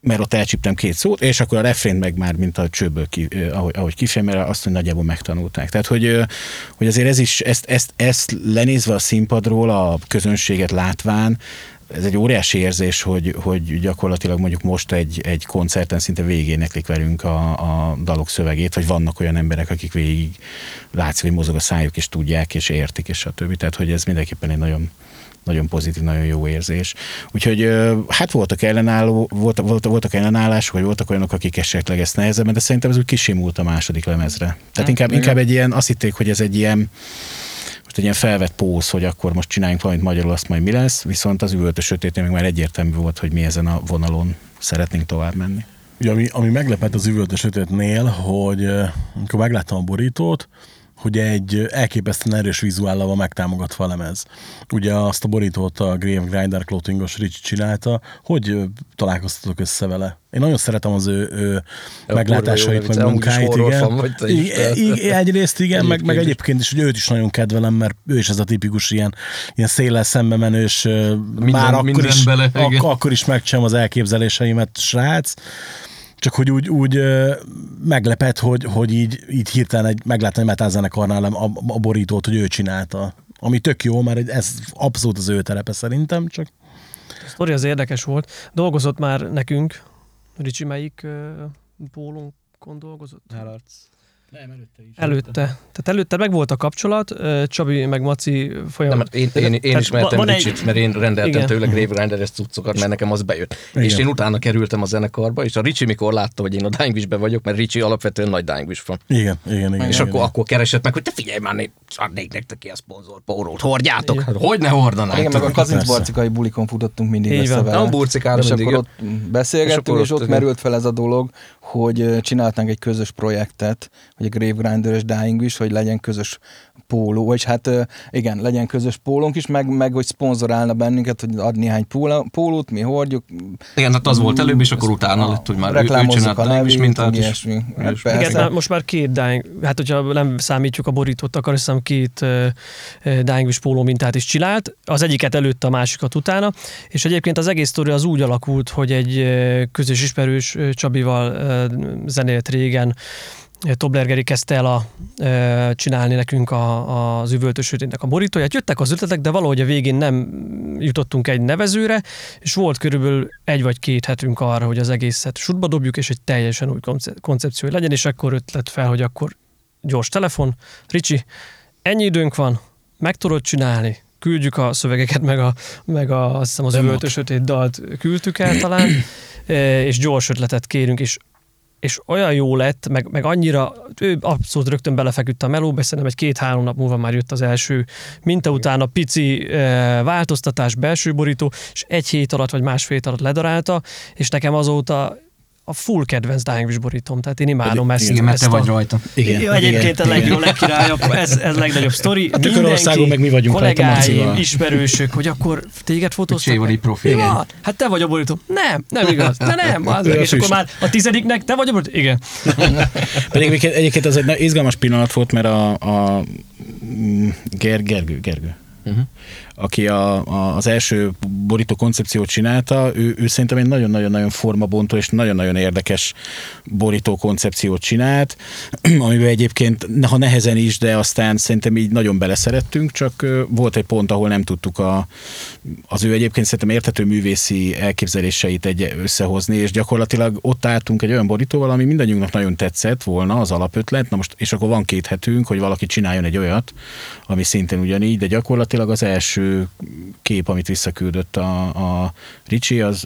[SPEAKER 5] mert ott elcsíptem két szót, és akkor a refrén meg már, mint a csőből, ki, eh, ahogy, ahogy kifejezem, mert azt, hogy nagyjából megtanulták. Tehát, hogy, eh, hogy azért ez is, ezt, ezt, ezt lenézve a színpadról, a közönséget látván, ez egy óriási érzés, hogy, hogy gyakorlatilag mondjuk most egy, egy koncerten szinte végéneklik velünk a, a dalok szövegét, vagy vannak olyan emberek, akik végig látszik, hogy mozog a szájuk, és tudják, és értik, és többi. Tehát, hogy ez mindenképpen egy nagyon, nagyon pozitív, nagyon jó érzés. Úgyhogy hát voltak ellenálló, voltak, voltak, voltak ellenállások, vagy voltak olyanok, akik esetleg ezt nehezebben, de szerintem ez úgy kisimult a második lemezre. Tehát inkább, inkább egy ilyen, azt hitték, hogy ez egy ilyen, most egy ilyen felvett póz, hogy akkor most csináljunk valamit magyarul, azt majd mi lesz, viszont az üvöltő sötétén meg már egyértelmű volt, hogy mi ezen a vonalon szeretnénk tovább menni.
[SPEAKER 4] Ugye, ami, ami meglepett az üvöltő sötétnél, hogy eh, amikor megláttam a borítót, hogy egy elképesztően erős vizuállal van megtámogatva a lemez. Ugye azt a borítót a Grave Grinder Clothingos Rich csinálta. Hogy találkoztatok össze vele? Én nagyon szeretem az ő, ő meglátásait,
[SPEAKER 2] jó,
[SPEAKER 4] meg munkáit, igen.
[SPEAKER 2] vagy te is,
[SPEAKER 4] I-
[SPEAKER 2] tehát.
[SPEAKER 4] i- egyrészt igen, meg, meg
[SPEAKER 2] Egyébként is.
[SPEAKER 4] hogy őt is nagyon kedvelem, mert ő is ez a tipikus ilyen, ilyen széllel szembe menős, ö, már akkor
[SPEAKER 2] minden
[SPEAKER 4] is,
[SPEAKER 2] bele, igen.
[SPEAKER 4] ak- akkor is megcsinálom az elképzeléseimet, srác. Csak hogy úgy, úgy meglepett, hogy, hogy így, így hirtelen egy, megláttam egy metalzenekarnál a, a borítót, hogy ő csinálta. Ami tök jó, mert ez abszolút az ő terepe szerintem, csak
[SPEAKER 6] A sztori az érdekes volt. Dolgozott már nekünk, Ricsi melyik uh, pólónkon dolgozott?
[SPEAKER 5] Nem, előtte is.
[SPEAKER 6] Előtte. Tehát előtte meg volt a kapcsolat, Csabi meg Maci folyam.
[SPEAKER 2] Nem, mert én, én, én
[SPEAKER 6] Tehát
[SPEAKER 2] ismertem
[SPEAKER 6] van egy-
[SPEAKER 2] mert én rendeltem
[SPEAKER 6] Igen.
[SPEAKER 2] tőle Grave Grinderes cuccokat, mert nekem az bejött.
[SPEAKER 4] Igen.
[SPEAKER 2] És én utána kerültem a zenekarba, és a Ricsi mikor látta, hogy én a Dying Wish-be vagyok, mert Ricsi alapvetően nagy Dying fan.
[SPEAKER 4] igen, igen, igen.
[SPEAKER 2] És
[SPEAKER 4] igen.
[SPEAKER 2] akkor, akkor keresett meg, hogy te figyelj már, né- adnék nektek ki a szponzor pórót, hordjátok? Hát, hogy ne hordanánk?
[SPEAKER 9] Igen, meg a Kazinc. Barcikai bulikon futottunk mindig
[SPEAKER 6] Így
[SPEAKER 9] össze vele.
[SPEAKER 2] Nem, a burcikára
[SPEAKER 9] és
[SPEAKER 2] mindig
[SPEAKER 9] akkor ott beszélgettünk,
[SPEAKER 2] És
[SPEAKER 9] és,
[SPEAKER 2] akkor
[SPEAKER 9] ott,
[SPEAKER 2] ott,
[SPEAKER 9] merült fel ez a dolog, hogy ö, csináltánk egy közös projektet, hogy a Grave Grinder és Dying Wish, hogy legyen közös póló, vagy hát igen, legyen közös pólónk is, meg, meg hogy szponzorálna bennünket, hogy ad néhány póló, pólót, mi hordjuk.
[SPEAKER 2] Igen, hát az volt előbb, és akkor utána lett, hogy már ő, ő
[SPEAKER 9] reklámozzuk
[SPEAKER 2] csinálta
[SPEAKER 9] a nevét,
[SPEAKER 2] mintát is.
[SPEAKER 9] ilyesmi. Hát
[SPEAKER 2] És-
[SPEAKER 9] persze.
[SPEAKER 6] Igen, már, most már két Dying, hát hogyha nem számítjuk a borítót, akkor hiszem két uh, Dying póló mintát is csinált. Az egyiket előtte, a másikat utána. És egyébként az egész sztori az úgy alakult, hogy egy közös ismerős Csabival zenélt régen Toblergeri kezdte el a, ö, csinálni nekünk a, az üvöltösötétnek a borítóját. Jöttek az ötletek, de valahogy a végén nem jutottunk egy nevezőre, és volt körülbelül egy vagy két hetünk arra, hogy az egészet sutba dobjuk, és egy teljesen új konce- koncepció legyen, és akkor ötlet fel, hogy akkor gyors telefon, Ricsi, ennyi időnk van, meg tudod csinálni, küldjük a szövegeket, meg, a, meg a, azt hiszem az üvöltő sötét dalt küldtük el talán, *clears throat* e, és gyors ötletet kérünk, és és olyan jó lett, meg, meg annyira, ő abszolút rögtön belefeküdt a melóba, és szerintem egy két-három nap múlva már jött az első minta után a pici e, változtatás, belső borító, és egy hét alatt vagy másfél hét alatt ledarálta, és nekem azóta a full kedvenc Dying Wish borítóm, tehát én imádom ezt.
[SPEAKER 2] Igen, mert te vagy rajta.
[SPEAKER 5] Igen,
[SPEAKER 6] Ja, egyébként a legjobb, legkirályabb, ez, ez legnagyobb sztori.
[SPEAKER 5] A Tükörországon meg mi vagyunk
[SPEAKER 6] kollégáim, ismerősök, hogy akkor téged fotóztak.
[SPEAKER 2] Profi.
[SPEAKER 6] Ja, hát te vagy a borító. Nem, nem igaz. De nem, az meg.
[SPEAKER 5] a
[SPEAKER 6] És akkor már a tizediknek te vagy a borító. Igen. *laughs*
[SPEAKER 5] Pedig egyébként, az egy izgalmas pillanat volt, mert a, a mm, Ger, Gergő, Gergő. Uh-huh. Aki a, a, az első borító koncepciót csinálta, ő, ő szerintem egy nagyon-nagyon-nagyon formabontó és nagyon-nagyon érdekes borító koncepciót csinált, *clears throat* amiben egyébként, ha nehezen is, de aztán szerintem így nagyon beleszerettünk, csak volt egy pont, ahol nem tudtuk a, az ő egyébként szerintem értető művészi elképzeléseit egy összehozni, és gyakorlatilag ott álltunk egy olyan borítóval, ami mindannyiunknak nagyon tetszett volna, az alapötlet, na most, és akkor van két hetünk, hogy valaki csináljon egy olyat, ami szintén ugyanígy, de gyakorlatilag az első kép, amit visszaküldött a, a Ricsi, az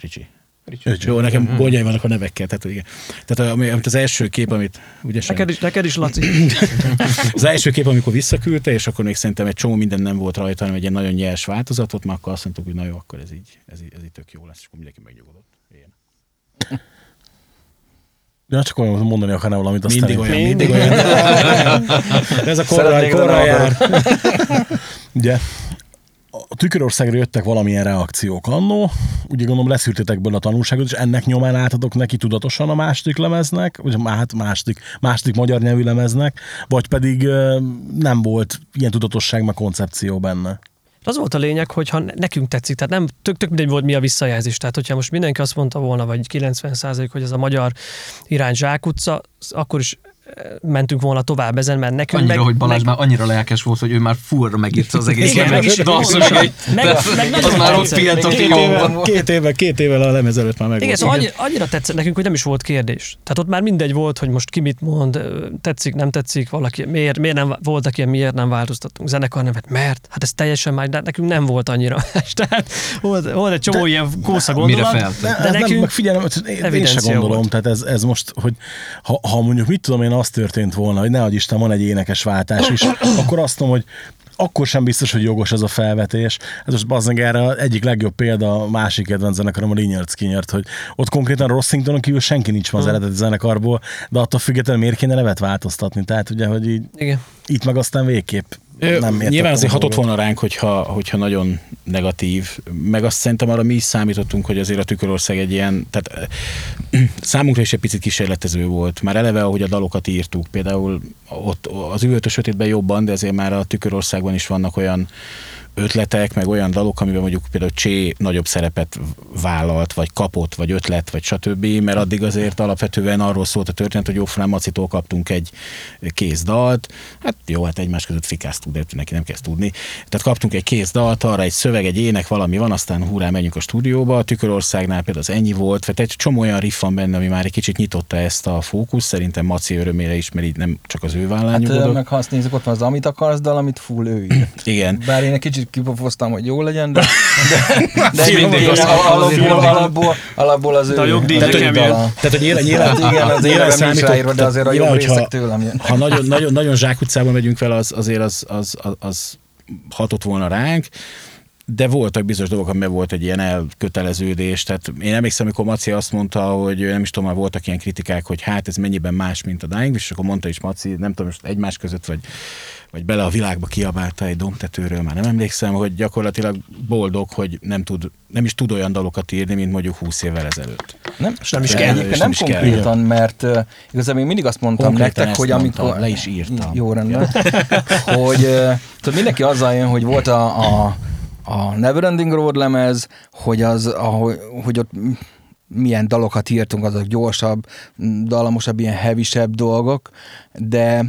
[SPEAKER 5] Ricsi. Ricsi. Jó, nekem gondjaim vannak a nevekkel, tehát igen. Tehát ami- amit az első kép, amit ugye sem-
[SPEAKER 6] Neked is, neked is Laci. *coughs*
[SPEAKER 5] az első kép, amikor visszaküldte, és akkor még szerintem egy csomó minden nem volt rajta, hanem egy ilyen nagyon nyers változatot, már akkor azt mondtuk, hogy na jó, akkor ez így, ez így, ez így tök jó lesz, és akkor mindenki megnyugodott. Ilyen.
[SPEAKER 4] Ja, csak olyan mondani akarnál valamit, aztán
[SPEAKER 5] Mindig olyan, mindig olyan. *laughs* ez a korra,
[SPEAKER 9] Szeretnék
[SPEAKER 5] korra
[SPEAKER 9] lenne
[SPEAKER 5] jár.
[SPEAKER 4] Ugye, a Tükörországra jöttek valamilyen reakciók annó, ugye gondolom leszűrtétek belőle a tanulságot, és ennek nyomán álltatok neki tudatosan a második lemeznek, vagy hát második, második magyar nyelvű lemeznek, vagy pedig nem volt ilyen tudatosság, meg koncepció benne.
[SPEAKER 6] Az volt a lényeg, hogy ha nekünk tetszik, tehát nem tök, tök mindegy volt mi a visszajelzés. Tehát, hogyha most mindenki azt mondta volna, vagy 90 hogy ez a magyar irány zsákutca, akkor is mentünk volna tovább ezen, mert nekünk
[SPEAKER 2] Annyira,
[SPEAKER 6] meg,
[SPEAKER 2] hogy Balázs
[SPEAKER 6] meg,
[SPEAKER 2] már annyira lelkes volt, hogy ő már fullra megírta az egész
[SPEAKER 6] Igen, meg is-
[SPEAKER 2] dalszövegeit.
[SPEAKER 6] meg-
[SPEAKER 2] De
[SPEAKER 6] meg nagyon
[SPEAKER 2] Az már ott pilt a
[SPEAKER 6] Két
[SPEAKER 2] fiókban.
[SPEAKER 5] Két évvel, két évvel a lemez előtt már meg
[SPEAKER 6] Igen,
[SPEAKER 5] volt.
[SPEAKER 6] szóval annyi, annyira tetszett nekünk, hogy nem is volt kérdés. Tehát ott már mindegy volt, hogy most ki mit mond, tetszik, nem tetszik, valaki, miért, miért nem voltak ilyen, miért nem változtattunk zenekar nevet, mert, hát ez teljesen már, de nekünk nem volt annyira. *laughs* Tehát volt, volt egy csomó ilyen kósza
[SPEAKER 2] Mire
[SPEAKER 6] gondolat,
[SPEAKER 2] fel?
[SPEAKER 4] De,
[SPEAKER 6] de
[SPEAKER 4] ez nem,
[SPEAKER 6] nekünk
[SPEAKER 4] meg figyelem, én, én se
[SPEAKER 6] evidencia
[SPEAKER 4] gondolom, tehát ez, ez most, hogy ha, ha mondjuk mit tudom én, az történt volna, hogy ne Isten van egy énekes váltás is, akkor azt mondom, hogy akkor sem biztos, hogy jogos ez a felvetés. Ez most bazdmeg erre egyik legjobb példa a másik kedvenc zenekarom, a Rinyard Skinyert, hogy ott konkrétan Rossingtonon kívül senki nincs van az eredeti zenekarból, de attól függetlenül miért kéne nevet változtatni? Tehát ugye, hogy így,
[SPEAKER 6] Igen.
[SPEAKER 4] itt meg aztán végképp nem
[SPEAKER 5] Nyilván azért
[SPEAKER 4] a
[SPEAKER 5] hatott volna ránk, hogyha, hogyha nagyon negatív, meg azt szerintem arra mi is számítottunk, hogy azért a Tükörország egy ilyen, tehát *clears throat* számunkra is egy picit kísérletező volt. Már eleve, ahogy a dalokat írtuk, például ott az üvöltő sötétben jobban, de azért már a Tükörországban is vannak olyan ötletek, meg olyan dalok, amiben mondjuk például Csé nagyobb szerepet vállalt, vagy kapott, vagy ötlet, vagy stb., mert addig azért alapvetően arról szólt a történet, hogy Jófrán Macitól kaptunk egy kész dalt, hát jó, hát egymás között tud, de neki nem ezt tudni. Tehát kaptunk egy kész dalt, arra egy szöveg, egy ének, valami van, aztán hurrá, menjünk a stúdióba. A Tükörországnál például az ennyi volt, tehát egy csomó olyan riff van benne, ami már egy kicsit nyitotta ezt a fókusz, szerintem Maci örömére is, mert így nem csak az ő vállán
[SPEAKER 9] Hát,
[SPEAKER 5] nyugodott.
[SPEAKER 9] meg ha azt nézzük, ott van az Amit akarsz dal, amit full ő írt.
[SPEAKER 5] Igen.
[SPEAKER 9] Bár én egy kicsit kipofoztam, hogy jó legyen, de, de, *laughs* de
[SPEAKER 2] Mindig azt
[SPEAKER 9] alapból, alapból, az ő.
[SPEAKER 6] De a jogdíj
[SPEAKER 9] tehát, hogy.
[SPEAKER 5] Tehát, nyilván, nyilván,
[SPEAKER 9] igen, az
[SPEAKER 5] nyilván
[SPEAKER 9] nincs ráírva, de azért a jobb
[SPEAKER 5] hogyha-
[SPEAKER 9] részek tőlem jön.
[SPEAKER 5] Ha nagyon, nagyon, nagyon zsákutcába megyünk vele, az, azért az, az, az, az hatott volna ránk, de voltak bizonyos dolgok, amiben volt egy ilyen elköteleződés. Tehát én emlékszem, amikor Maci azt mondta, hogy nem is tudom, már voltak ilyen kritikák, hogy hát ez mennyiben más, mint a Dying, és akkor mondta is Maci, nem tudom, most egymás között, vagy, vagy bele a világba kiabálta egy domtetőről, már nem emlékszem, hogy gyakorlatilag boldog, hogy nem, tud, nem is tud olyan dalokat írni, mint mondjuk 20 évvel ezelőtt.
[SPEAKER 9] Nem,
[SPEAKER 6] És nem is kell.
[SPEAKER 9] Nem,
[SPEAKER 5] nem is kell.
[SPEAKER 9] konkrétan, mert uh, igazából én mindig azt mondtam
[SPEAKER 5] Konkrétan
[SPEAKER 9] nektek, hogy
[SPEAKER 5] mondtam,
[SPEAKER 9] amikor...
[SPEAKER 5] le is írtam.
[SPEAKER 9] Jó rendben. hogy uh, tudod, mindenki azzal jön, hogy volt a, a, a Neverending Road lemez, hogy, az, ahogy, hogy ott milyen dalokat írtunk, azok gyorsabb, m, dallamosabb, ilyen hevisebb dolgok, de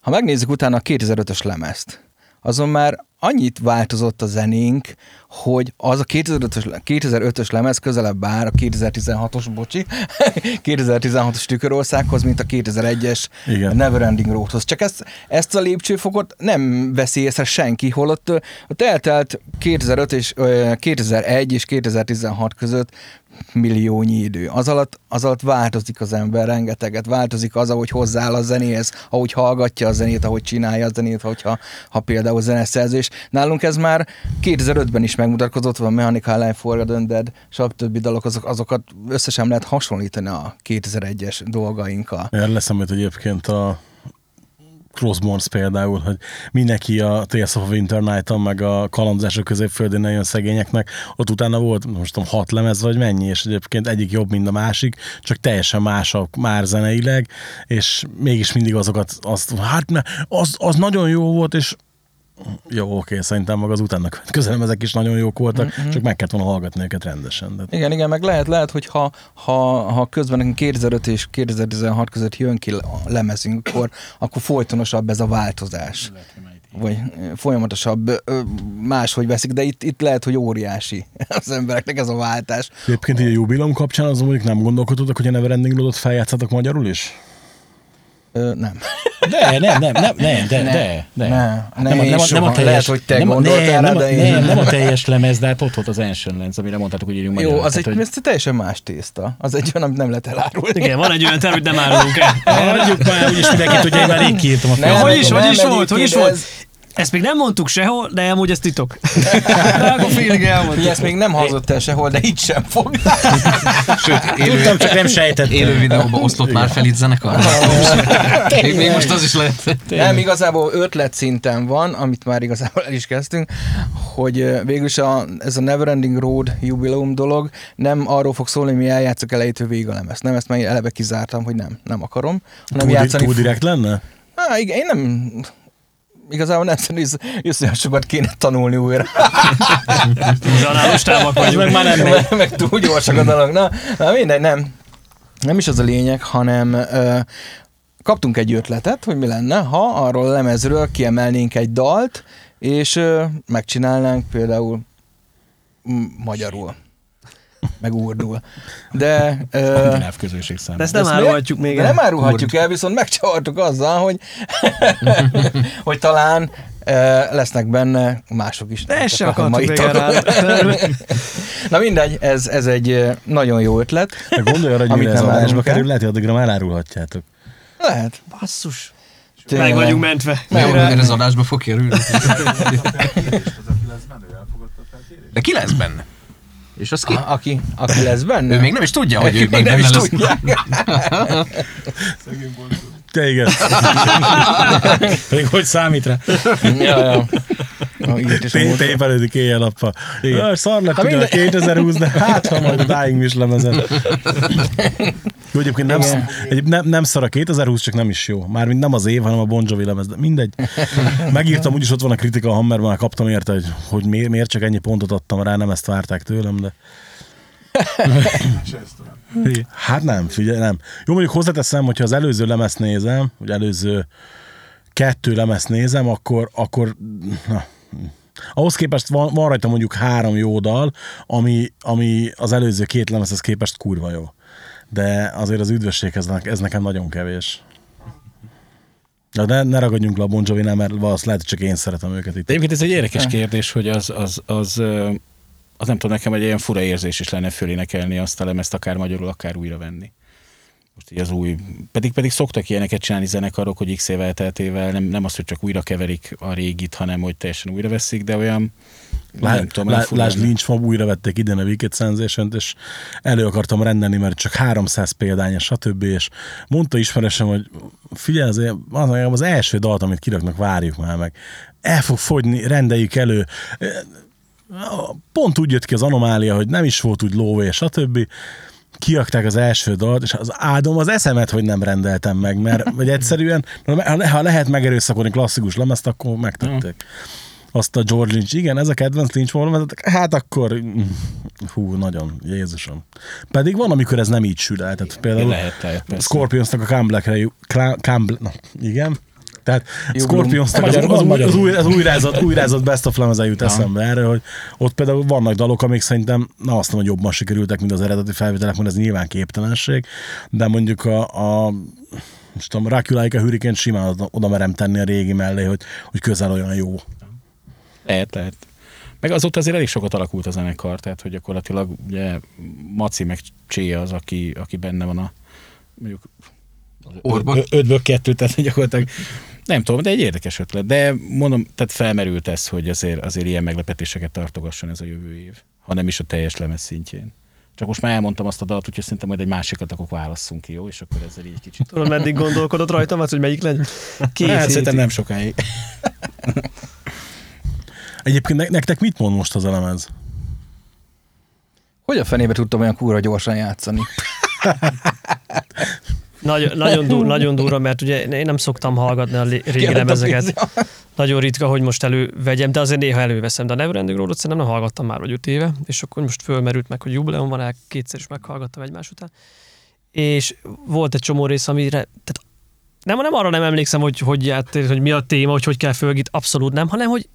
[SPEAKER 9] ha megnézzük utána a 2005-ös lemezt, azon már annyit változott a zenénk, hogy az a 2005-ös, 2005-ös lemez közelebb áll a 2016-os, bocsi, *laughs* 2016-os tükörországhoz, mint a 2001-es
[SPEAKER 4] Igen.
[SPEAKER 9] Neverending Roadhoz. Csak ezt, ezt a lépcsőfokot nem veszi észre senki, holott ott eltelt 2005 és, ö, 2001 és 2016 között milliónyi idő. Az alatt, az alatt változik az ember rengeteget, változik az, ahogy hozzááll a zenéhez, ahogy hallgatja a zenét, ahogy csinálja a zenét, hogyha ha például zeneszerzés. Nálunk ez már 2005-ben is megmutatkozott, van Mechanical Life for the Undead, stb. dalok, azok, azokat összesen lehet hasonlítani a 2001-es dolgainkkal.
[SPEAKER 4] Erre leszemült egyébként a Crossbones például, hogy mindenki a Tales of Winter Night-on, meg a kalandozások középföldén nagyon szegényeknek, ott utána volt, most tudom, hat lemez vagy mennyi, és egyébként egyik jobb, mint a másik, csak teljesen másak már zeneileg, és mégis mindig azokat, azt, hát ne, az, az nagyon jó volt, és jó, oké, szerintem maga az utána közelem ezek is nagyon jók voltak, mm-hmm. csak meg kellett volna hallgatni őket rendesen. De...
[SPEAKER 9] Igen, igen, meg lehet, lehet hogy ha, ha, ha közben nekünk 2005 és 2016 között jön ki a lemezünk, akkor, akkor folytonosabb ez a változás. Vagy folyamatosabb, máshogy veszik, de itt, itt lehet, hogy óriási *laughs* az embereknek ez a váltás.
[SPEAKER 4] Egyébként így a jubileum kapcsán azon mondjuk nem gondolkodottak, hogy a Neverending Roadot feljátszatok magyarul is?
[SPEAKER 9] Ö, nem.
[SPEAKER 5] De, nem, nem, nem, nem, de, de, de.
[SPEAKER 9] Ne, nem, én soha. Lehet, hogy te
[SPEAKER 5] nem,
[SPEAKER 9] gondoltál
[SPEAKER 5] nem, nem,
[SPEAKER 9] de én-
[SPEAKER 5] nem, nem, a teljes lemez, de hát ott volt az Ancient Lens, amire mondtátok, hogy írjunk
[SPEAKER 9] Jó,
[SPEAKER 5] magyarul.
[SPEAKER 9] az egy,
[SPEAKER 5] Tehát, hogy-
[SPEAKER 9] ez teljesen más tészta. Az egy olyan, amit nem lehet elárulni.
[SPEAKER 6] Igen, van egy olyan terv, hogy nem árulunk el.
[SPEAKER 5] Hagyjuk már, úgyis mindenki tudja, én már rég kiírtam a
[SPEAKER 9] Nem.
[SPEAKER 6] Hogy is, hogy
[SPEAKER 9] nem,
[SPEAKER 6] is volt, hogy is volt?
[SPEAKER 9] Ez-
[SPEAKER 6] Ezt még nem mondtuk sehol, de amúgy ez titok. Akkor félig
[SPEAKER 9] Ugye
[SPEAKER 6] elmondtuk.
[SPEAKER 9] ezt még nem hangzott el sehol, de itt sem fog. *laughs*
[SPEAKER 2] Sőt, élő,
[SPEAKER 5] Tudtam, csak nem sejtettem.
[SPEAKER 2] élő videóban osztott már fel itt zenekar. *laughs* még, még most az is lehet.
[SPEAKER 9] Nem, igazából ötlet szinten van, amit már igazából el is kezdtünk, hogy végülis a, ez a Neverending Road jubileum dolog nem arról fog szólni, hogy mi eljátszok elejétől végig a lemez. Nem, ezt már eleve kizártam, hogy nem, nem akarom. Hanem
[SPEAKER 4] Túl,
[SPEAKER 9] játszani
[SPEAKER 4] túl direkt lenne?
[SPEAKER 9] Á, igen, én nem... Igazából nem szerintem, hogy iszonyat sokat kéne tanulni újra.
[SPEAKER 6] Zanálos támak
[SPEAKER 5] Az meg
[SPEAKER 6] vagyunk.
[SPEAKER 5] már nem *laughs*
[SPEAKER 9] meg, meg túl gyorsak a dolog. Na, na mindegy, nem. Nem is az a lényeg, hanem ö, kaptunk egy ötletet, hogy mi lenne, ha arról a lemezről kiemelnénk egy dalt, és ö, megcsinálnánk például magyarul. Meg urdul. De, ö,
[SPEAKER 5] közösség
[SPEAKER 6] De ezt nem árulhatjuk még el.
[SPEAKER 9] nem árulhatjuk el, viszont megcsavartuk azzal, hogy, *laughs* hogy talán lesznek benne mások is.
[SPEAKER 6] De ezt
[SPEAKER 9] a
[SPEAKER 6] akartuk. *laughs*
[SPEAKER 9] Na mindegy, ez, ez egy nagyon jó ötlet.
[SPEAKER 4] De gondolj arra, hogy
[SPEAKER 9] Amit
[SPEAKER 4] mire ez
[SPEAKER 9] nem
[SPEAKER 4] adásba kerül, lehet, hogy addigra már elárulhatjátok.
[SPEAKER 9] Lehet.
[SPEAKER 6] Basszus.
[SPEAKER 9] Tényleg.
[SPEAKER 6] Meg vagyunk mentve.
[SPEAKER 2] Jó, mert ez adásba fog kerülni. *laughs* De ki lesz benne? És az ki?
[SPEAKER 9] A, aki, aki lesz benne?
[SPEAKER 2] Ő még nem is tudja, hogy ő
[SPEAKER 9] Még
[SPEAKER 2] meg
[SPEAKER 9] nem
[SPEAKER 2] benne
[SPEAKER 9] is
[SPEAKER 2] lesz. *laughs*
[SPEAKER 4] Te igen. *laughs*
[SPEAKER 5] Pedig hogy számít rá?
[SPEAKER 9] ja, ja. Na, amúgy.
[SPEAKER 4] Tépelődik éjjel-nappal. Szar lett ugye a
[SPEAKER 9] minden-
[SPEAKER 4] 2020, de hát ha majd a Dying Wish lemezen. Jó, egyébként nem,
[SPEAKER 9] Igen.
[SPEAKER 4] egy, nem, nem szar a 2020, csak nem is jó. Mármint nem az év, hanem a Bon Jovi lemez, de mindegy. Megírtam, úgyis ott van a kritika a Hammerben, kaptam érte, hogy, hogy miért, miért csak ennyi pontot adtam rá, nem ezt várták tőlem, de... *laughs* Hát nem, figyelj, nem. Jó, mondjuk hozzáteszem, hogyha az előző lemezt nézem, vagy előző kettő lemezt nézem, akkor, akkor na, ahhoz képest van, van rajta mondjuk három jó dal, ami, ami az előző két lemezhez képest kurva jó. De azért az üdvösséghez ez, nekem nagyon kevés. De ne, ragadjunk le a Bon Jovi-nál, mert valószínűleg lehet, hogy csak én szeretem őket itt.
[SPEAKER 5] De egyébként ez egy érdekes kérdés, hogy az, az, az, ö, az nem tudom, nekem egy ilyen fura érzés is lenne fölénekelni azt a lemezt, akár magyarul, akár újra venni. Most így az új, pedig pedig szoktak ilyeneket csinálni zenekarok, hogy x év elteltével nem, nem az, hogy csak újra keverik a régit, hanem hogy teljesen újra veszik, de olyan
[SPEAKER 4] Lá,
[SPEAKER 5] nem tudom,
[SPEAKER 4] lá, lásd. Lynch Mob újra vették idén a Wicked sensation és elő akartam rendelni, mert csak 300 példánya, stb. És mondta ismeresem, hogy figyelj, az, az, az első dalt, amit kiraknak, várjuk már meg. El fog fogyni, rendeljük elő. Pont úgy jött ki az anomália, hogy nem is volt úgy lóvé, stb. Kiakták az első dalt, és az áldom az eszemet, hogy nem rendeltem meg, mert *laughs* vagy egyszerűen, ha le- ha lehet megerőszakolni klasszikus lemezt, akkor megtették. azt a George Lynch, igen, ez a kedvenc Lynch formátok, hát akkor, hú, nagyon, Jézusom. Pedig van, amikor ez nem így sül el, tehát például
[SPEAKER 5] Lehet, lehet.
[SPEAKER 4] Scorpionsnak a Come Come Black, na, igen, tehát Scorpionsnak az, az, új, az, új, az újrázott, újrázott Best of Lemeze jut eszembe erre, hogy ott például vannak dalok, amik szerintem nem azt mondom, hogy jobban sikerültek, mint az eredeti felvételek, mert ez nyilván képtelenség, de mondjuk a, a most tudom, Rocky Like a Hurricane simán oda, merem tenni a régi mellé, hogy, hogy közel olyan jó.
[SPEAKER 5] Lehet, lehet. Meg azóta azért elég sokat alakult a zenekar, tehát hogy gyakorlatilag ugye Maci meg Cséja az, aki, aki benne van a mondjuk
[SPEAKER 7] Orban.
[SPEAKER 5] ö- ötből kettő, tehát hogy gyakorlatilag nem tudom, de egy érdekes ötlet. De mondom, tehát felmerült ez, hogy azért, azért ilyen meglepetéseket tartogasson ez a jövő év, ha nem is a teljes lemez szintjén. Csak most már elmondtam azt a dalt, úgyhogy szerintem majd egy másikat akkor válasszunk ki, jó? És akkor ezzel így egy kicsit.
[SPEAKER 6] Tudod, meddig gondolkodott rajtam, hát, hogy melyik legyen? Két
[SPEAKER 5] hát, szerintem nem sokáig.
[SPEAKER 4] Egyébként ne- nektek mit mond most az a lemez?
[SPEAKER 9] Hogy a fenébe tudtam olyan kúra gyorsan játszani? *laughs*
[SPEAKER 6] Nagyon, nagyon, dur, nagyon durva, mert ugye én nem szoktam hallgatni a régi lemezeket. Nagyon ritka, hogy most elővegyem, de azért néha előveszem. De a Neverending Road-ot szerintem nem hallgattam már vagy öt éve, és akkor most fölmerült meg, hogy jubileum van, el kétszer is meghallgattam egymás után. És volt egy csomó rész, amire, tehát nem, nem arra nem emlékszem, hogy, hogy, ját, hogy mi a téma, hogy hogy kell fölgít, abszolút nem, hanem hogy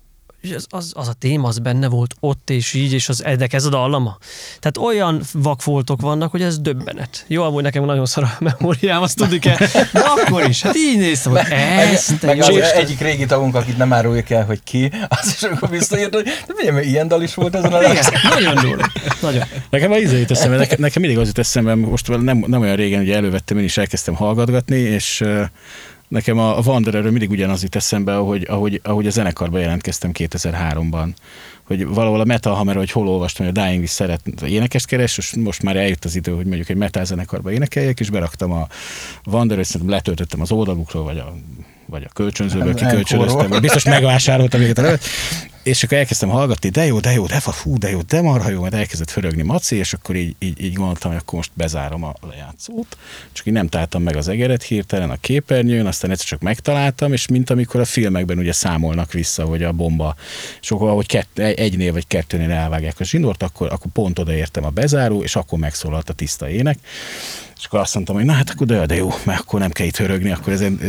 [SPEAKER 6] az, az, az, a téma, az benne volt ott és így, és az ennek ez a dallama. Tehát olyan vakfoltok vannak, hogy ez döbbenet. Jó, amúgy nekem nagyon szar a memóriám, azt tudni kell. De akkor is, hát így néztem, hogy ezt,
[SPEAKER 9] Meg
[SPEAKER 6] te
[SPEAKER 9] az
[SPEAKER 6] jó
[SPEAKER 9] egyik régi tagunk, akit nem áruljuk el, hogy ki, az is amikor visszaírt, hogy de miért, mert ilyen dal is volt ezen a
[SPEAKER 6] Igen, nagyon durva. Nagyon.
[SPEAKER 5] Nekem az izé eszembe, nekem, nekem mindig az jut eszembe, most nem, nem olyan régen ugye elővettem, én is elkezdtem hallgatgatni, és nekem a, a Wandererről mindig ugyanaz jut eszembe, ahogy, ahogy, ahogy a zenekarba jelentkeztem 2003-ban. Hogy valahol a Metal Hammer, hogy hol olvastam, hogy a Dying Wish szeret énekest keres, és most már eljött az idő, hogy mondjuk egy metal zenekarba énekeljek, és beraktam a Wanderers, szerintem letöltöttem az oldalukról, vagy a vagy a kölcsönzőből kikölcsönöztem, vagy biztos megvásároltam őket előtt, és akkor elkezdtem hallgatni, de jó, de jó, de fú, de jó, de marha jó, mert elkezdett förögni Maci, és akkor így, így, így gondoltam, hogy akkor most bezárom a lejátszót, csak így nem találtam meg az egeret hirtelen a képernyőn, aztán egyszer csak megtaláltam, és mint amikor a filmekben ugye számolnak vissza, hogy a bomba, és akkor ahogy kett, egynél vagy kettőnél elvágják a zsindort, akkor, akkor pont odaértem a bezáró, és akkor megszólalt a tiszta ének, és akkor azt mondtam, hogy na hát akkor de, de jó, mert akkor nem kell itt hörögni, akkor ezen,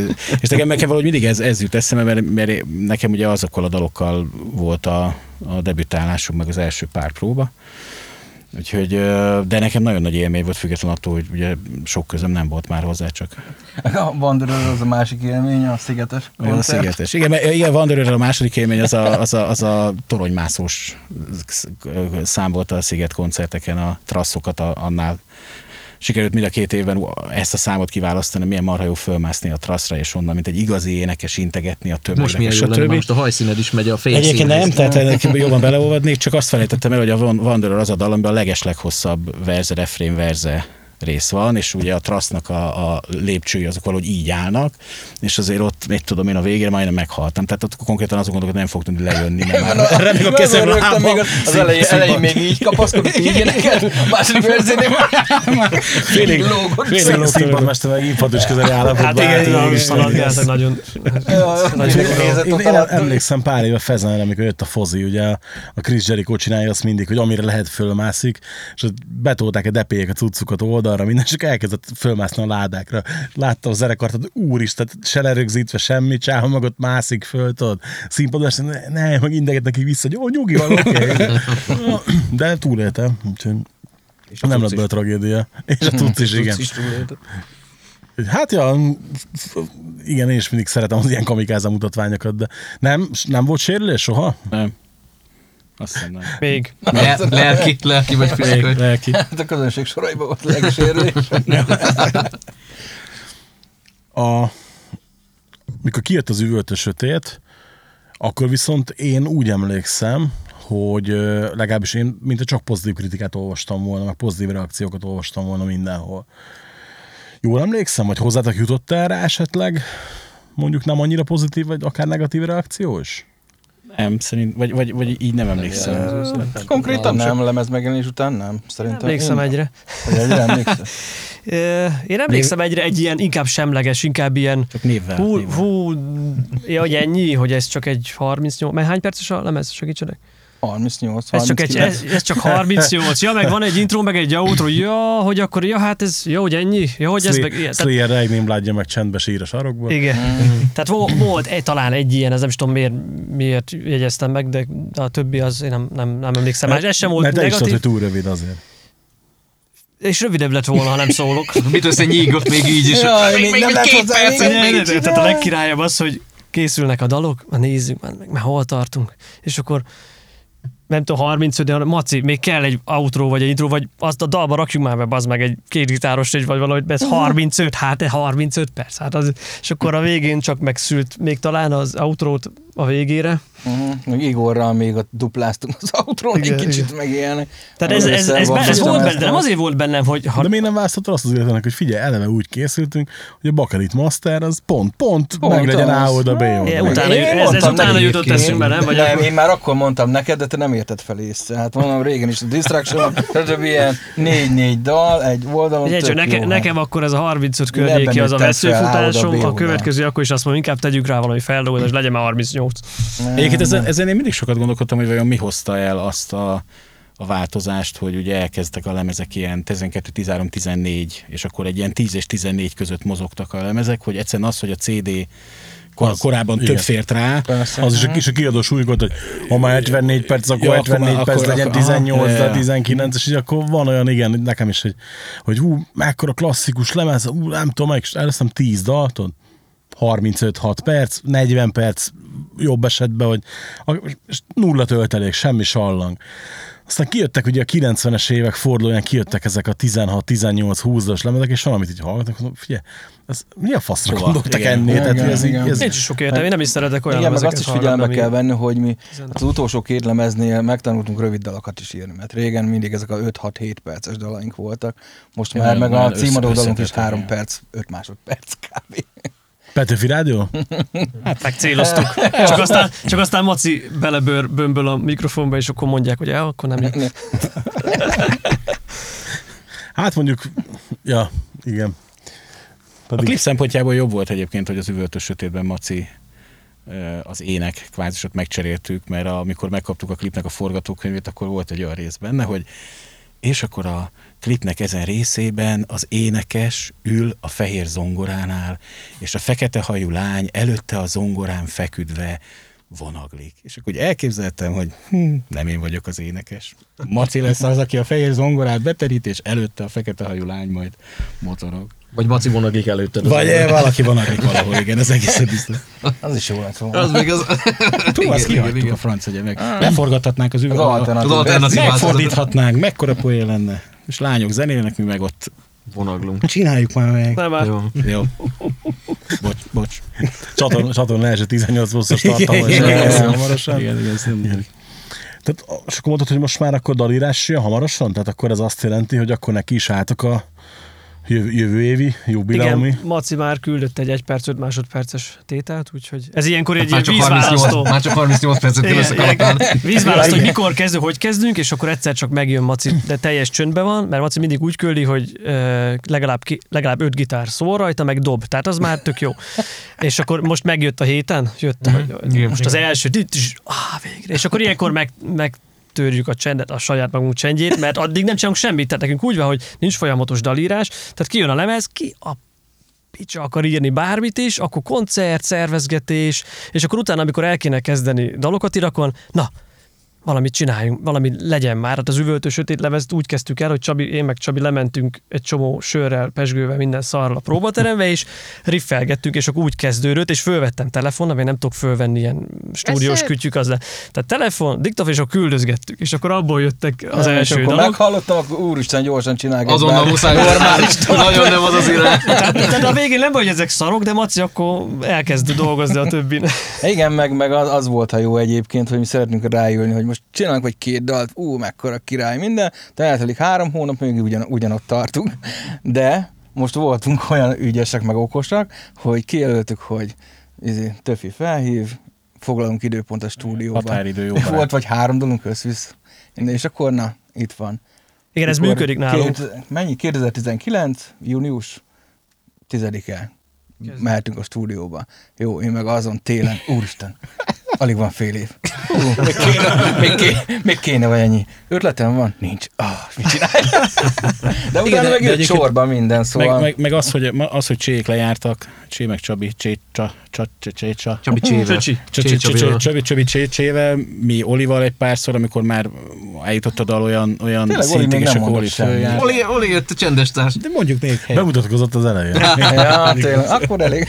[SPEAKER 5] és nekem, nekem valahogy mindig ez, ez jut eszembe, mert, mert nekem ugye azokkal a dalokkal volt a, a debütálásunk, meg az első pár próba. Úgyhogy, de nekem nagyon nagy élmény volt, független attól, hogy ugye sok közöm nem volt már hozzá, csak
[SPEAKER 9] A Wanderer az a másik élmény, a szigetes
[SPEAKER 5] olyan a
[SPEAKER 9] koncert.
[SPEAKER 5] szigetes. Igen, mert igen, Wanderer a második élmény, az a, az a, az a toronymászós szám volt a sziget koncerteken, a trasszokat a, annál sikerült mind a két évben ezt a számot kiválasztani, milyen marha jó fölmászni a trasszra, és onnan, mint egy igazi énekes integetni a többnek,
[SPEAKER 2] Most milyen jó lenne, most a hajszíned is megy a fény
[SPEAKER 5] Egyébként nem, tehát ennek jobban beleolvadnék, csak azt felejtettem el, hogy a Wan- Wanderer az a dal, amiben a legesleghosszabb verze, refrén verze rész van, és ugye a trasznak a, a lépcsői azok valahogy így állnak, és azért ott, mit tudom én, a végére majdnem meghaltam. Tehát ott konkrétan azon gondolok, hogy nem fog tudni lejönni, mert már remeg a kezem lábam.
[SPEAKER 9] még az, az elején, elején még így kapaszkodott, így énekel, második verziónél már
[SPEAKER 5] Félig,
[SPEAKER 9] lógott.
[SPEAKER 5] félig
[SPEAKER 4] Színpad
[SPEAKER 5] lógott.
[SPEAKER 4] mester meg infarktus közeli állapotban.
[SPEAKER 6] Hát igen,
[SPEAKER 4] állt,
[SPEAKER 6] igen, nagyon.
[SPEAKER 9] Alatt,
[SPEAKER 4] emlékszem pár éve Fezenre, amikor jött a Fozi, ugye a Chris Jericho csinálja azt mindig, hogy amire lehet fölmászik, és betolták a depélyek a cuccukat oldalra, minden, és akkor elkezdett fölmászni a ládákra. Láttam a zenekart, hogy úristen, se lerögzítve semmi, csáha meg ott mászik föl, tudod. Színpadon, ne, ne, meg integet neki vissza, hogy jó, nyugi van, oké. *laughs* De túléltem, úgyhogy
[SPEAKER 2] a
[SPEAKER 4] nem lett belőle tragédia. És a tudsz is, *laughs* igen.
[SPEAKER 2] Is.
[SPEAKER 4] Hát ja, igen, én is mindig szeretem az ilyen kamikáza mutatványokat, de nem, nem volt sérülés soha?
[SPEAKER 5] Nem. Azt hiszem nem.
[SPEAKER 6] Még.
[SPEAKER 2] Le- Lelki, lelki vagy
[SPEAKER 5] Még
[SPEAKER 2] fizikai.
[SPEAKER 5] lelki.
[SPEAKER 9] Hát a közönség soraiban volt legsérülés.
[SPEAKER 4] A, mikor kijött az üvöltő sötét, akkor viszont én úgy emlékszem, hogy legalábbis én, mint csak pozitív kritikát olvastam volna, meg pozitív reakciókat olvastam volna mindenhol. Jól emlékszem, hogy hozzátok jutott erre esetleg mondjuk nem annyira pozitív, vagy akár negatív reakció is?
[SPEAKER 5] Nem, szerint, vagy, vagy, vagy így nem emlékszem.
[SPEAKER 9] Konkrétan nem, lemez megjelenés után nem. Szerintem
[SPEAKER 6] Emlékszem
[SPEAKER 9] én,
[SPEAKER 6] egyre.
[SPEAKER 9] Hogy egyre emlékszel? *laughs*
[SPEAKER 6] Ö, Én emlékszem egyre egy ilyen inkább semleges, inkább ilyen
[SPEAKER 5] Csak névvel.
[SPEAKER 6] hú,
[SPEAKER 5] névvel.
[SPEAKER 6] hú, ja, hogy ennyi, hogy ez csak egy 38, mert hány perces a lemez, segítsenek?
[SPEAKER 9] 38,
[SPEAKER 6] Ez csak, egy,
[SPEAKER 9] 39.
[SPEAKER 6] ez, ez csak 38, ja, meg van egy intro, meg egy outro, ja, hogy akkor, ja, hát ez, jó, hogy ennyi, ja, hogy ez meg ilyen. Tehát,
[SPEAKER 4] Slayer Regném látja meg csendbe sír a sarokból.
[SPEAKER 6] igen. Tehát vo- volt egy, talán egy ilyen, ez nem is tudom miért, miért jegyeztem meg, de a többi az én nem, nem, nem emlékszem. Más, ez sem volt
[SPEAKER 4] Mert
[SPEAKER 6] negatív,
[SPEAKER 4] hogy túl rövid azért.
[SPEAKER 6] és rövidebb lett volna, ha nem szólok. *laughs*
[SPEAKER 2] Mit össze nyígott még így is?
[SPEAKER 9] Jaj,
[SPEAKER 2] még,
[SPEAKER 9] még
[SPEAKER 2] még,
[SPEAKER 9] nem
[SPEAKER 2] még
[SPEAKER 9] lett
[SPEAKER 2] két
[SPEAKER 9] hozzá még
[SPEAKER 6] Ne,
[SPEAKER 2] még.
[SPEAKER 6] ne, ne, Tehát a legkirályabb az, hogy készülnek a dalok, na nézzük már meg, mert hol tartunk. És akkor nem tudom, 35, de Maci, még kell egy outro vagy egy intro, vagy azt a dalba rakjuk már be, az meg egy két gitáros vagy valahogy, ez 35, hát 35 perc, hát az, és akkor a végén csak megszült még talán az outrót a végére.
[SPEAKER 9] Uh-huh. Meg Igorral még ott dupláztunk az autón, egy kicsit
[SPEAKER 6] igen.
[SPEAKER 9] meg ilyenek.
[SPEAKER 6] Tehát ez, ez, ez, ez, ez volt benne, de nem azért volt bennem, hogy ha
[SPEAKER 4] De miért nem választottad azt az életlenek, hogy figyelj, eleve úgy készültünk, hogy a Bakelit Master az pont, pont,
[SPEAKER 9] Pont
[SPEAKER 4] meg legyen. A oldal, B
[SPEAKER 6] É,
[SPEAKER 4] oldal.
[SPEAKER 6] utána- ez- ez utána jutott eszünkbe, nem? Vagy
[SPEAKER 9] nem,
[SPEAKER 6] akkor-
[SPEAKER 9] én már akkor mondtam neked, de te nem érted fel észre. Hát mondom, régen is a Distraction, stb. ilyen négy-négy dal, egy oldalon, jó,
[SPEAKER 6] nekem
[SPEAKER 9] hát.
[SPEAKER 6] akkor ez a 35
[SPEAKER 9] Én
[SPEAKER 6] környéki az a veszőfutásom, a következő akkor is azt mondom, inkább tegyük rá valami feldolgozás, legyen már 38.
[SPEAKER 5] Egyébként ezen, ezen én mindig sokat gondolkodtam, hogy vajon mi hozta el azt a, a változást, hogy ugye elkezdtek a lemezek ilyen 12, 13, 14, és akkor egy ilyen 10 és 14 között mozogtak a lemezek, hogy egyszerűen az, hogy a CD kor,
[SPEAKER 4] Az-
[SPEAKER 5] korábban
[SPEAKER 4] igen.
[SPEAKER 5] több fért rá,
[SPEAKER 9] Persze.
[SPEAKER 4] Az is a kis a kiadó súlykot, hogy ha már 74 perc, akkor
[SPEAKER 5] Ja,
[SPEAKER 4] ja,
[SPEAKER 5] akkor
[SPEAKER 4] 74
[SPEAKER 5] már-
[SPEAKER 4] perc
[SPEAKER 5] akkor-
[SPEAKER 4] legyen
[SPEAKER 5] akkor-
[SPEAKER 4] 18,
[SPEAKER 5] aha,
[SPEAKER 4] de
[SPEAKER 5] ja.
[SPEAKER 4] 19, és így akkor van olyan, igen, nekem is, hogy, hogy hú, mekkora klasszikus lemez, hú, nem tudom, meg, és elveszem 10 dalt, tudod, 35-6 perc, 40 perc, jobb esetben, hogy nulla töltelék, semmi sallang. Aztán kijöttek ugye a 90-es évek fordulóján, kijöttek ezek a 16-18-20-as lemezek, és valamit így hallgatok, mondom, figyelj, ez mi a faszra
[SPEAKER 5] Hova?
[SPEAKER 4] gondoltak
[SPEAKER 5] Igen.
[SPEAKER 4] ennél? Tehát,
[SPEAKER 9] Igen,
[SPEAKER 4] ez,
[SPEAKER 9] igen.
[SPEAKER 4] ez,
[SPEAKER 6] Nincs sok értelme, én nem is szeretek olyan
[SPEAKER 9] Igen, meg azt is
[SPEAKER 6] hallgatni,
[SPEAKER 9] kell venni, hogy mi az utolsó két lemeznél megtanultunk rövid dalokat is írni, mert régen mindig ezek a 5-6-7 perces dalaink voltak, most már meg a címadó dalunk is
[SPEAKER 5] összetettek,
[SPEAKER 9] 3
[SPEAKER 5] igen.
[SPEAKER 9] perc, 5 másodperc kb.
[SPEAKER 4] Petőfi Rádió? *laughs*
[SPEAKER 6] Hát megcéloztuk. Csak aztán, csak aztán Maci belebőr bömböl a mikrofonba, és akkor mondják, hogy ja, akkor nem így. *laughs*
[SPEAKER 4] Hát mondjuk, ja, igen.
[SPEAKER 5] A klip szempontjából jobb volt egyébként, hogy az üvöltös sötétben Maci az ének kvázisot megcseréltük, mert amikor megkaptuk a klipnek a forgatókönyvét, akkor volt egy olyan rész benne, hogy és akkor a klipnek ezen részében az énekes ül a fehér zongoránál, és a fekete hajú lány előtte a zongorán feküdve vonaglik. És akkor úgy elképzeltem, hogy hm, nem én vagyok az énekes. Maci lesz az, aki a fehér zongorát beterít, és előtte a fekete hajú lány majd motorog.
[SPEAKER 2] Vagy Maci vonagik előtted.
[SPEAKER 5] Vagy eh, valaki van akik valahol, igen, ez egészen biztos.
[SPEAKER 9] Az is jó lett volna.
[SPEAKER 2] Az még az...
[SPEAKER 5] Túl, azt
[SPEAKER 2] igen,
[SPEAKER 5] kihagytuk
[SPEAKER 2] igen.
[SPEAKER 5] a franc, ugye meg leforgathatnánk az
[SPEAKER 9] Az
[SPEAKER 5] üveg.
[SPEAKER 9] alternatív.
[SPEAKER 2] Az alternatív.
[SPEAKER 5] Megfordíthatnánk, mekkora poén lenne. És lányok zenélnek, mi meg ott
[SPEAKER 2] Vonaglunk.
[SPEAKER 5] csináljuk már meg.
[SPEAKER 6] Nem, már
[SPEAKER 2] Jó.
[SPEAKER 5] Jó. Bocs, bocs.
[SPEAKER 4] Csatorna, csatorna első 18 buszos tartalma, és hamarosan.
[SPEAKER 5] Igen, igen, igen.
[SPEAKER 4] Tehát, és akkor mondtad, hogy most már akkor dalírás jön hamarosan? Tehát akkor ez azt jelenti, hogy akkor neki is álltok a jövő, jövő évi jubileumi?
[SPEAKER 6] Igen, Maci már küldött egy 1 perc 5 másodperces tételt, úgyhogy ez ilyenkor egy
[SPEAKER 2] Hát Már
[SPEAKER 6] ilyen
[SPEAKER 2] csak, 38,
[SPEAKER 6] vízválasztó.
[SPEAKER 2] már csak 38 percet kell összekalapálni.
[SPEAKER 6] Vízválasztó, hogy mikor kezdő, hogy kezdünk, és akkor egyszer csak megjön Maci, de teljes csöndben van, mert Maci mindig úgy küldi, hogy ö, legalább, ki, legalább öt gitár szól rajta, meg dob. Tehát az már tök jó. És akkor most megjött a héten, jött,
[SPEAKER 2] Igen.
[SPEAKER 6] most az első, ah, végre. És akkor ilyenkor meg, meg törjük a csendet, a saját magunk csendjét, mert addig nem csinálunk semmit, tehát nekünk úgy van, hogy nincs folyamatos dalírás, tehát kijön a lemez, ki a picsa akar írni bármit is, akkor koncert, szervezgetés, és akkor utána, amikor el kéne kezdeni dalokat irakon, na, valamit csináljunk, valami legyen már. Hát az üvöltő sötét lemezt úgy kezdtük el, hogy Csabi, én meg Csabi lementünk egy csomó sörrel, pesgővel, minden szarral a próbaterembe, és riffelgettünk, és akkor úgy kezdődött, és fölvettem telefonnal, mert nem tudok fölvenni ilyen stúdiós kütyük, az le. Tehát telefon, diktafon, és akkor küldözgettük, és akkor abból jöttek az
[SPEAKER 9] És
[SPEAKER 6] első
[SPEAKER 9] akkor
[SPEAKER 6] dalok.
[SPEAKER 9] meghallottam, akkor úristen, gyorsan csinálj.
[SPEAKER 2] Azonnal muszáj. Normális. *laughs* Nagyon nem az az irány. *laughs*
[SPEAKER 6] Tehát, tehát a végén nem baj, hogy ezek szarok, de Maci akkor elkezd dolgozni a többin.
[SPEAKER 9] Igen, meg, meg az, az volt, ha jó egyébként, hogy mi szeretnénk rájönni, hogy most csinálunk vagy két dalt, ú, mekkora király minden, de eltelik három hónap, még ugyan, ugyanott tartunk. De most voltunk olyan ügyesek, meg okosak, hogy kijelöltük, hogy izé, Töfi felhív, foglalunk időpont a stúdióban.
[SPEAKER 5] Határidő jó barát.
[SPEAKER 9] Volt vagy három dolgunk összvisz. És akkor na, itt van.
[SPEAKER 6] Igen, ez
[SPEAKER 9] Mikor
[SPEAKER 6] működik nálunk.
[SPEAKER 9] Két, mennyi? 2019. június 10-e. Mehetünk a stúdióba. Jó, én meg azon télen, úristen, alig van fél év. Hú, még, kéne, még, kéne, még kéne vagy ennyi. Ötletem van? Nincs. Ah, mit csinálj? De utána meg
[SPEAKER 5] de
[SPEAKER 9] jött sorban minden, szóval...
[SPEAKER 5] Meg, meg, meg az, hogy, az, hogy csék lejártak, Csé meg Csabi, Csé, Csa, Csa, Csé, Csé, Csa.
[SPEAKER 2] Csabi Csével.
[SPEAKER 5] Mi Olival egy párszor, amikor már eljutott a dal olyan, olyan
[SPEAKER 9] Tényleg, Oli
[SPEAKER 5] szintig, és akkor Oli följárt.
[SPEAKER 2] Oli, Oli jött a csendes társ.
[SPEAKER 5] De mondjuk még helyet.
[SPEAKER 4] Bemutatkozott az elején.
[SPEAKER 9] Ja, tényleg, akkor elég.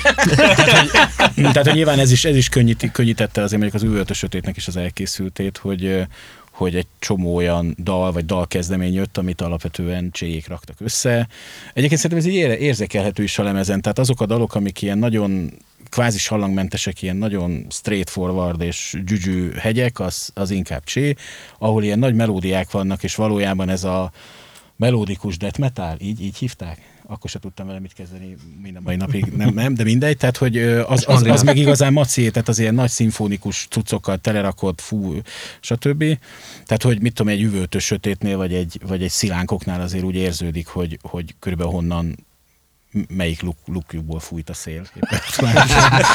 [SPEAKER 5] Tehát, hogy nyilván ez is, ez is könnyíti, könnyítette azért mondjuk az üvöltös sötétnek is az elkészültét, hogy hogy egy csomó olyan dal vagy dalkezdemény jött, amit alapvetően cséjék raktak össze. Egyébként szerintem ez így érzékelhető is a lemezen, tehát azok a dalok, amik ilyen nagyon kvázi sallangmentesek, ilyen nagyon straightforward és gyügyű hegyek, az, az inkább csé, ahol ilyen nagy melódiák vannak, és valójában ez a melódikus death metal, így, így hívták? Akkor se tudtam vele mit kezdeni minden mai napig, nem, nem de mindegy, tehát hogy az, az, az meg igazán maci, tehát az ilyen nagy szimfonikus cuccokkal telerakott, fú, stb. Tehát, hogy mit tudom, egy üvöltös sötétnél, vagy egy, vagy egy szilánkoknál azért úgy érződik, hogy, hogy körülbelül honnan melyik luk, lukjukból fújt a szél.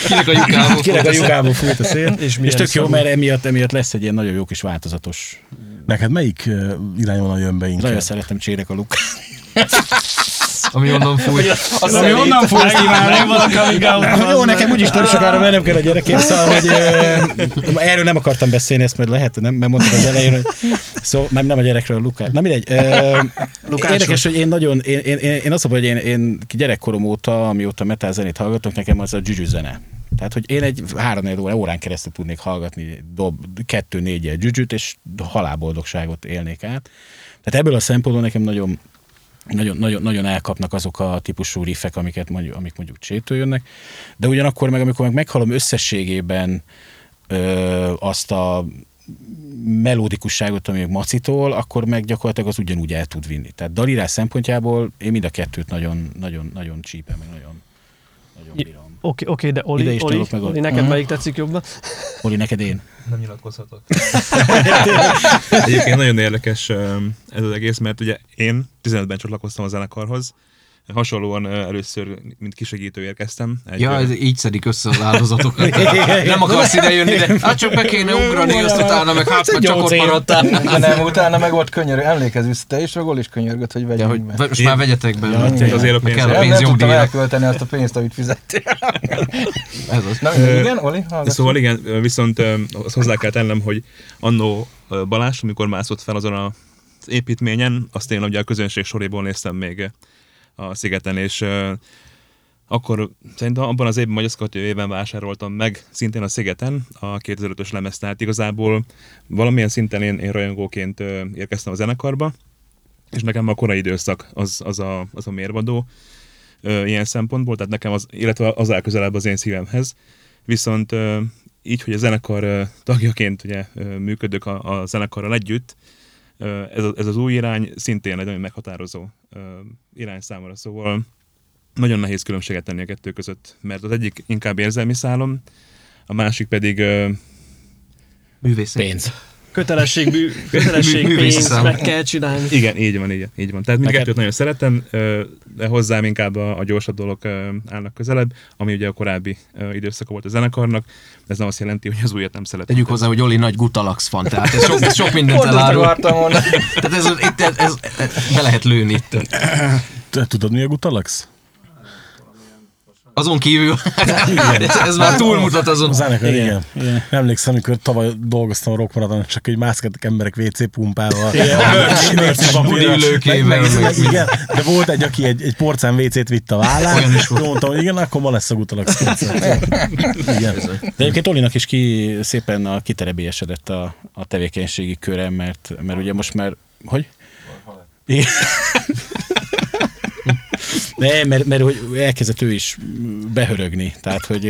[SPEAKER 2] Kinek a *laughs* lyukából
[SPEAKER 5] Kinek a lyukából fújt a szél.
[SPEAKER 6] És
[SPEAKER 5] És, tök jó, mert emiatt, emiatt lesz egy ilyen nagyon jó kis változatos.
[SPEAKER 4] Neked melyik irányvonal jön be inkább?
[SPEAKER 5] Nagyon szeretem csérek a luk. *laughs*
[SPEAKER 2] Ami onnan fúj.
[SPEAKER 5] Ami onnan fújt, kívánom. Jó, nekem úgyis nem sokára mennem kell a gyerekért, szóval, hogy ö, erről nem akartam beszélni, ezt majd lehet, nem, mert mondtad az elején, hogy szóval nem, nem a gyerekről, Lukát. Na mindegy. Ö, érdekes, hogy én nagyon, én, én, én, én azt mondom, hogy én, én gyerekkorom óta, amióta metal zenét hallgatok, nekem az a gyügyű zene. Tehát, hogy én egy három óra, órán keresztül tudnék hallgatni dob, kettő négy gyügyűt, és halálboldogságot élnék át. Tehát ebből a szempontból nekem nagyon nagyon, nagyon, nagyon elkapnak azok a típusú riffek, amiket mondjuk, amik mondjuk csétől jönnek, de ugyanakkor meg, amikor meg meghallom összességében ö, azt a melódikusságot, ami macitól, akkor meg gyakorlatilag az ugyanúgy el tud vinni. Tehát dalírás szempontjából én mind a kettőt nagyon, nagyon, nagyon csípem, nagyon, nagyon bírom.
[SPEAKER 6] Oké, oké, de
[SPEAKER 5] Ide
[SPEAKER 6] Oli,
[SPEAKER 5] is
[SPEAKER 6] Oli,
[SPEAKER 5] meg
[SPEAKER 6] Oli, neked
[SPEAKER 5] Aha.
[SPEAKER 6] melyik tetszik jobban?
[SPEAKER 5] Oli, neked én?
[SPEAKER 8] Nem nyilatkozhatok. Egyébként nagyon érdekes ez az egész, mert ugye én 15-ben csatlakoztam a zenekarhoz, hasonlóan először, mint kisegítő érkeztem. Egy,
[SPEAKER 2] Ja, ez így szedik össze az áldozatokat. *laughs* Nem akarsz ide jönni, de hát csak be kéne ugrani, azt utána meg hát
[SPEAKER 5] egy
[SPEAKER 2] csak ott maradtál.
[SPEAKER 9] Nem, utána meg ott könyörű. Emlékezz vissza, te is, meg Oli is könyörgött, hogy
[SPEAKER 2] Ja,
[SPEAKER 9] vegyünk
[SPEAKER 2] hogy
[SPEAKER 9] be.
[SPEAKER 2] most már vegyetek be.
[SPEAKER 9] Ja,
[SPEAKER 8] azért a pénz-
[SPEAKER 2] kell a
[SPEAKER 9] Nem,
[SPEAKER 2] pénz
[SPEAKER 9] nem tudtam elkölteni azt a pénzt, amit fizettél. *laughs*
[SPEAKER 2] Ez az.
[SPEAKER 9] Na, igen, Oli?
[SPEAKER 8] Szóval igen, viszont azt hozzá kell tennem, hogy annó Balázs, amikor mászott fel azon az építményen, azt én ugye a közönség soréból néztem még a szigeten, és akkor szerintem abban az évben, vagy évben vásároltam meg szintén a szigeten a 2005-ös lemezt, tehát igazából valamilyen szinten én, én rajongóként érkeztem a zenekarba, és nekem a korai időszak az, az, a, az a mérvadó ö, ilyen szempontból, tehát nekem az, illetve az áll az én szívemhez. Viszont így, hogy a zenekar tagjaként ugye ö, működök a, a zenekarral együtt, ez, a- ez az új irány szintén egy nagyon meghatározó irány számomra, szóval nagyon nehéz különbséget tenni a kettő között, mert az egyik inkább érzelmi szálom, a másik pedig
[SPEAKER 2] Művészet.
[SPEAKER 5] Pénz. *laughs*
[SPEAKER 6] Kötelesség, bű, kötelesség
[SPEAKER 2] szám.
[SPEAKER 6] meg kell csinálni.
[SPEAKER 8] Igen, így van, így, így van. Tehát mindkettőt nagyon szeretem, de hozzám inkább a, a gyorsabb dolgok ö, állnak közelebb, ami ugye a korábbi időszaka volt a zenekarnak. Ez nem azt jelenti, hogy az újat nem szeretem.
[SPEAKER 2] Tegyük hozzá, hogy Oli nagy Gutalax fan, tehát ez sok, sok mindent elárul. Tehát ez, itt, ez, ez, ez, be lehet lőni itt.
[SPEAKER 4] Te tudod, mi a Gutalax?
[SPEAKER 2] Azon kívül, *laughs* ez, ez már túlmutat azon.
[SPEAKER 4] A zenekar, igen. igen. Emlékszem, amikor tavaly dolgoztam a rockmaraton, csak egy mászkáltak emberek WC pumpával. Igen, de volt egy, aki egy, egy porcán WC-t vitt a vállán.
[SPEAKER 2] Olyan is volt.
[SPEAKER 4] Mondtam, hogy igen, akkor ma lesz a. Igen.
[SPEAKER 5] De egyébként Olinak is ki szépen a kiterebélyesedett a, a tevékenységi köre, mert, mert ugye most már, hogy? Igen. Nem, mert, mert hogy elkezdett ő is behörögni. Tehát, hogy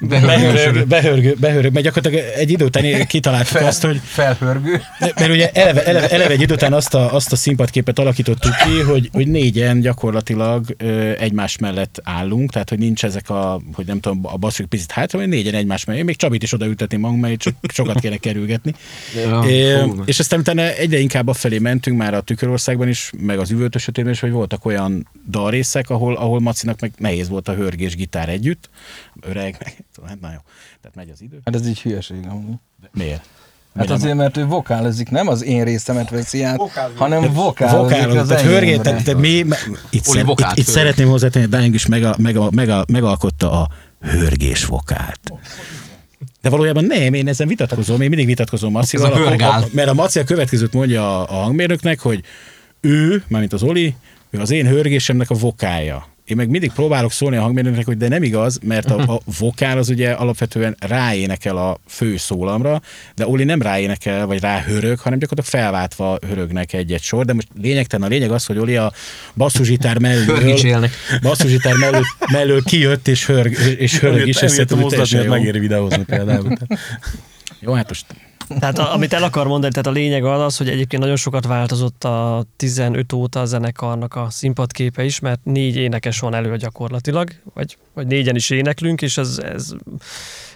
[SPEAKER 5] behörög, behörög, behörög, mert gyakorlatilag egy idő után kitaláltuk azt, hogy
[SPEAKER 9] Felhörgő.
[SPEAKER 5] mert ugye eleve, eleve, eleve egy idő után azt a, azt a színpadképet alakítottuk ki, hogy, hogy négyen gyakorlatilag egymás mellett állunk, tehát hogy nincs ezek a, hogy nem tudom, a basszuk picit hátra, hogy négyen egymás mellett. Én még Csabit is odaültetném magunk mellé, csak sokat kéne kerülgetni.
[SPEAKER 2] Ja,
[SPEAKER 5] É,
[SPEAKER 2] fú.
[SPEAKER 5] és aztán utána egyre inkább afelé mentünk már a Tükörországban is, meg az üvöltösötében is, hogy voltak olyan dalrészek, ahol, ahol Macinak meg nehéz volt a hörgés gitár együtt. Öreg, meg, szóval, hát jó. Tehát megy az idő.
[SPEAKER 9] Hát ez így hülyeség amúgy.
[SPEAKER 5] De miért?
[SPEAKER 9] Hát azért, mert ő vokálozik, nem az én részemet veszi át, hanem vokálozik
[SPEAKER 5] Vokálok,
[SPEAKER 9] az
[SPEAKER 5] tehát hörgét, tehát, tehát mi, itt, szer, itt, itt szeretném hozzátenni, hogy Dying is mega, mega, mega, megalkotta a hörgés vokált. De valójában nem, én ezen vitatkozom, én mindig vitatkozom Macival,
[SPEAKER 2] a hörgál.
[SPEAKER 5] mert a Maci a következőt mondja a, a hangmérnöknek, hogy ő, mármint az Oli, ő az én hörgésemnek a vokája. Én meg mindig próbálok szólni a hangmérnöknek, hogy de nem igaz, mert a, a vokál az ugye alapvetően ráénekel a fő szólamra, de Oli nem ráénekel, vagy ráhörög, hanem gyakorlatilag felváltva hörögnek egy-egy sor, de most lényegtelen a lényeg az, hogy Oli a basszusgitár mellől, basszusgitár mellől, mellől kijött és hörg, és hörög is,
[SPEAKER 4] Emiatt- a
[SPEAKER 5] szerintem
[SPEAKER 4] mozdulat
[SPEAKER 5] teljesen
[SPEAKER 4] miatt
[SPEAKER 5] jó.
[SPEAKER 4] megéri videózni például.
[SPEAKER 5] Jó, hát most
[SPEAKER 6] Tehát a, amit el akar mondani, tehát a lényeg az, az, hogy egyébként nagyon sokat változott a 15 óta a zenekarnak a színpadképe is, mert négy énekes van elő gyakorlatilag, vagy, vagy négyen is éneklünk, és ez, ez,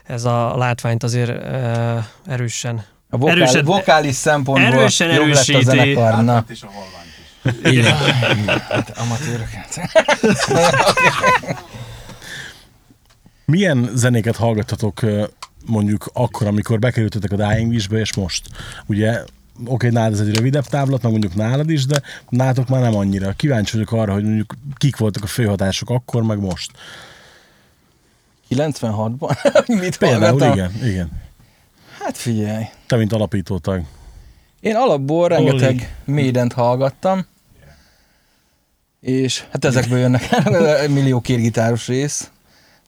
[SPEAKER 6] ez a látványt azért e, erősen
[SPEAKER 9] A vokál,
[SPEAKER 6] erősen-
[SPEAKER 9] vokális szempontból
[SPEAKER 6] erősen
[SPEAKER 9] jobb lett a
[SPEAKER 6] erősíti.
[SPEAKER 9] zenekar. Na,
[SPEAKER 5] így van.
[SPEAKER 9] hát amatőröket. *laughs* *laughs*
[SPEAKER 4] Milyen zenéket hallgattatok mondjuk akkor, amikor bekerültetek a Dying Wish-be, és most? Ugye, oké, nálad ez egy rövidebb táblat, meg mondjuk nálad is, de nálatok már nem annyira. Kíváncsi vagyok arra, hogy mondjuk kik voltak a főhatások akkor, meg most.
[SPEAKER 9] 96-ban? *laughs* Mit
[SPEAKER 4] Például, igen, igen.
[SPEAKER 9] Hát figyelj.
[SPEAKER 4] Te, mint alapítótag.
[SPEAKER 9] Én alapból rengeteg médent hallgattam, és hát ezekből jönnek *laughs* millió kérgitáros rész,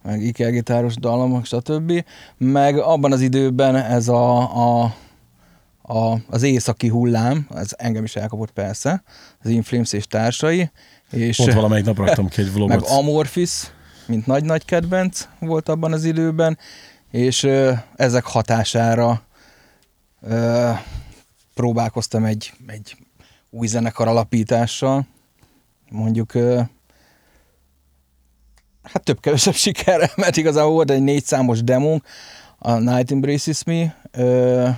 [SPEAKER 9] meg ikergitáros dallamok, stb. Meg abban az időben ez a, a, a, az északi hullám, ez engem is elkapott persze, az Inflames és társai, és
[SPEAKER 4] Pont valamelyik nap raktam ki egy *laughs* vlogot.
[SPEAKER 9] meg Amorphis, mint nagy-nagy kedvenc volt abban az időben, és ezek hatására ö, próbálkoztam egy, egy új zenekar alapítással, mondjuk hát több-kevesebb *laughs* sikerrel, mert igazából volt egy négy számos demónk, a Night Embraces Me, ö,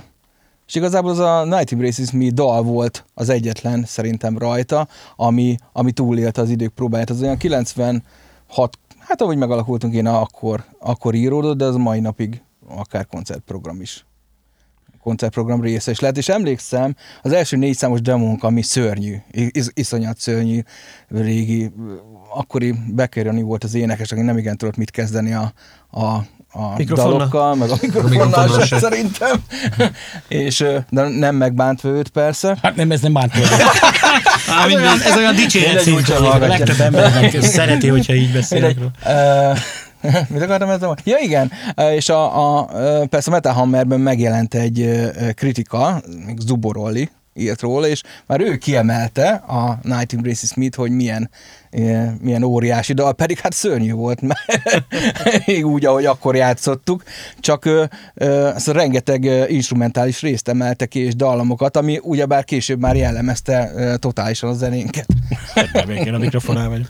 [SPEAKER 9] és igazából az a Night Embraces Me dal volt az egyetlen szerintem rajta, ami, ami túlélte az idők próbáját. Az olyan 96, hát ahogy megalakultunk én, akkor, akkor íródott, de az mai napig akár koncertprogram is koncertprogram része is lett, és emlékszem, az első négy számos demónk, ami szörnyű, is, iszonyat szörnyű, régi, akkori Becker volt az énekes, aki nem igen tudott mit kezdeni a, a, a dalokkal, meg a mikrofonnal sem
[SPEAKER 2] se.
[SPEAKER 9] szerintem, *laughs* és de nem megbántva őt persze.
[SPEAKER 5] Hát nem, ez nem bántó. *laughs*
[SPEAKER 6] Á,
[SPEAKER 5] Ez olyan, ez olyan dicséret szint, a legtöbb embernek szereti, hogyha így.
[SPEAKER 9] Ö, *laughs* Mit akartam ezzel mondani? Ja igen, és a, a, persze a Metal Hammerben megjelent egy kritika, még Zuborolli írt róla, és már ő kiemelte a Night Embraces Smith, hogy milyen, ö, milyen óriási dal, pedig hát szörnyű volt, mert *laughs* még úgy, ahogy akkor játszottuk, csak ö, ö, ezt a rengeteg instrumentális részt emelte ki, és dallamokat, ami ugyebár később már jellemezte ö, totálisan a zenénket.
[SPEAKER 5] Bebékén a mikrofonál vagyok.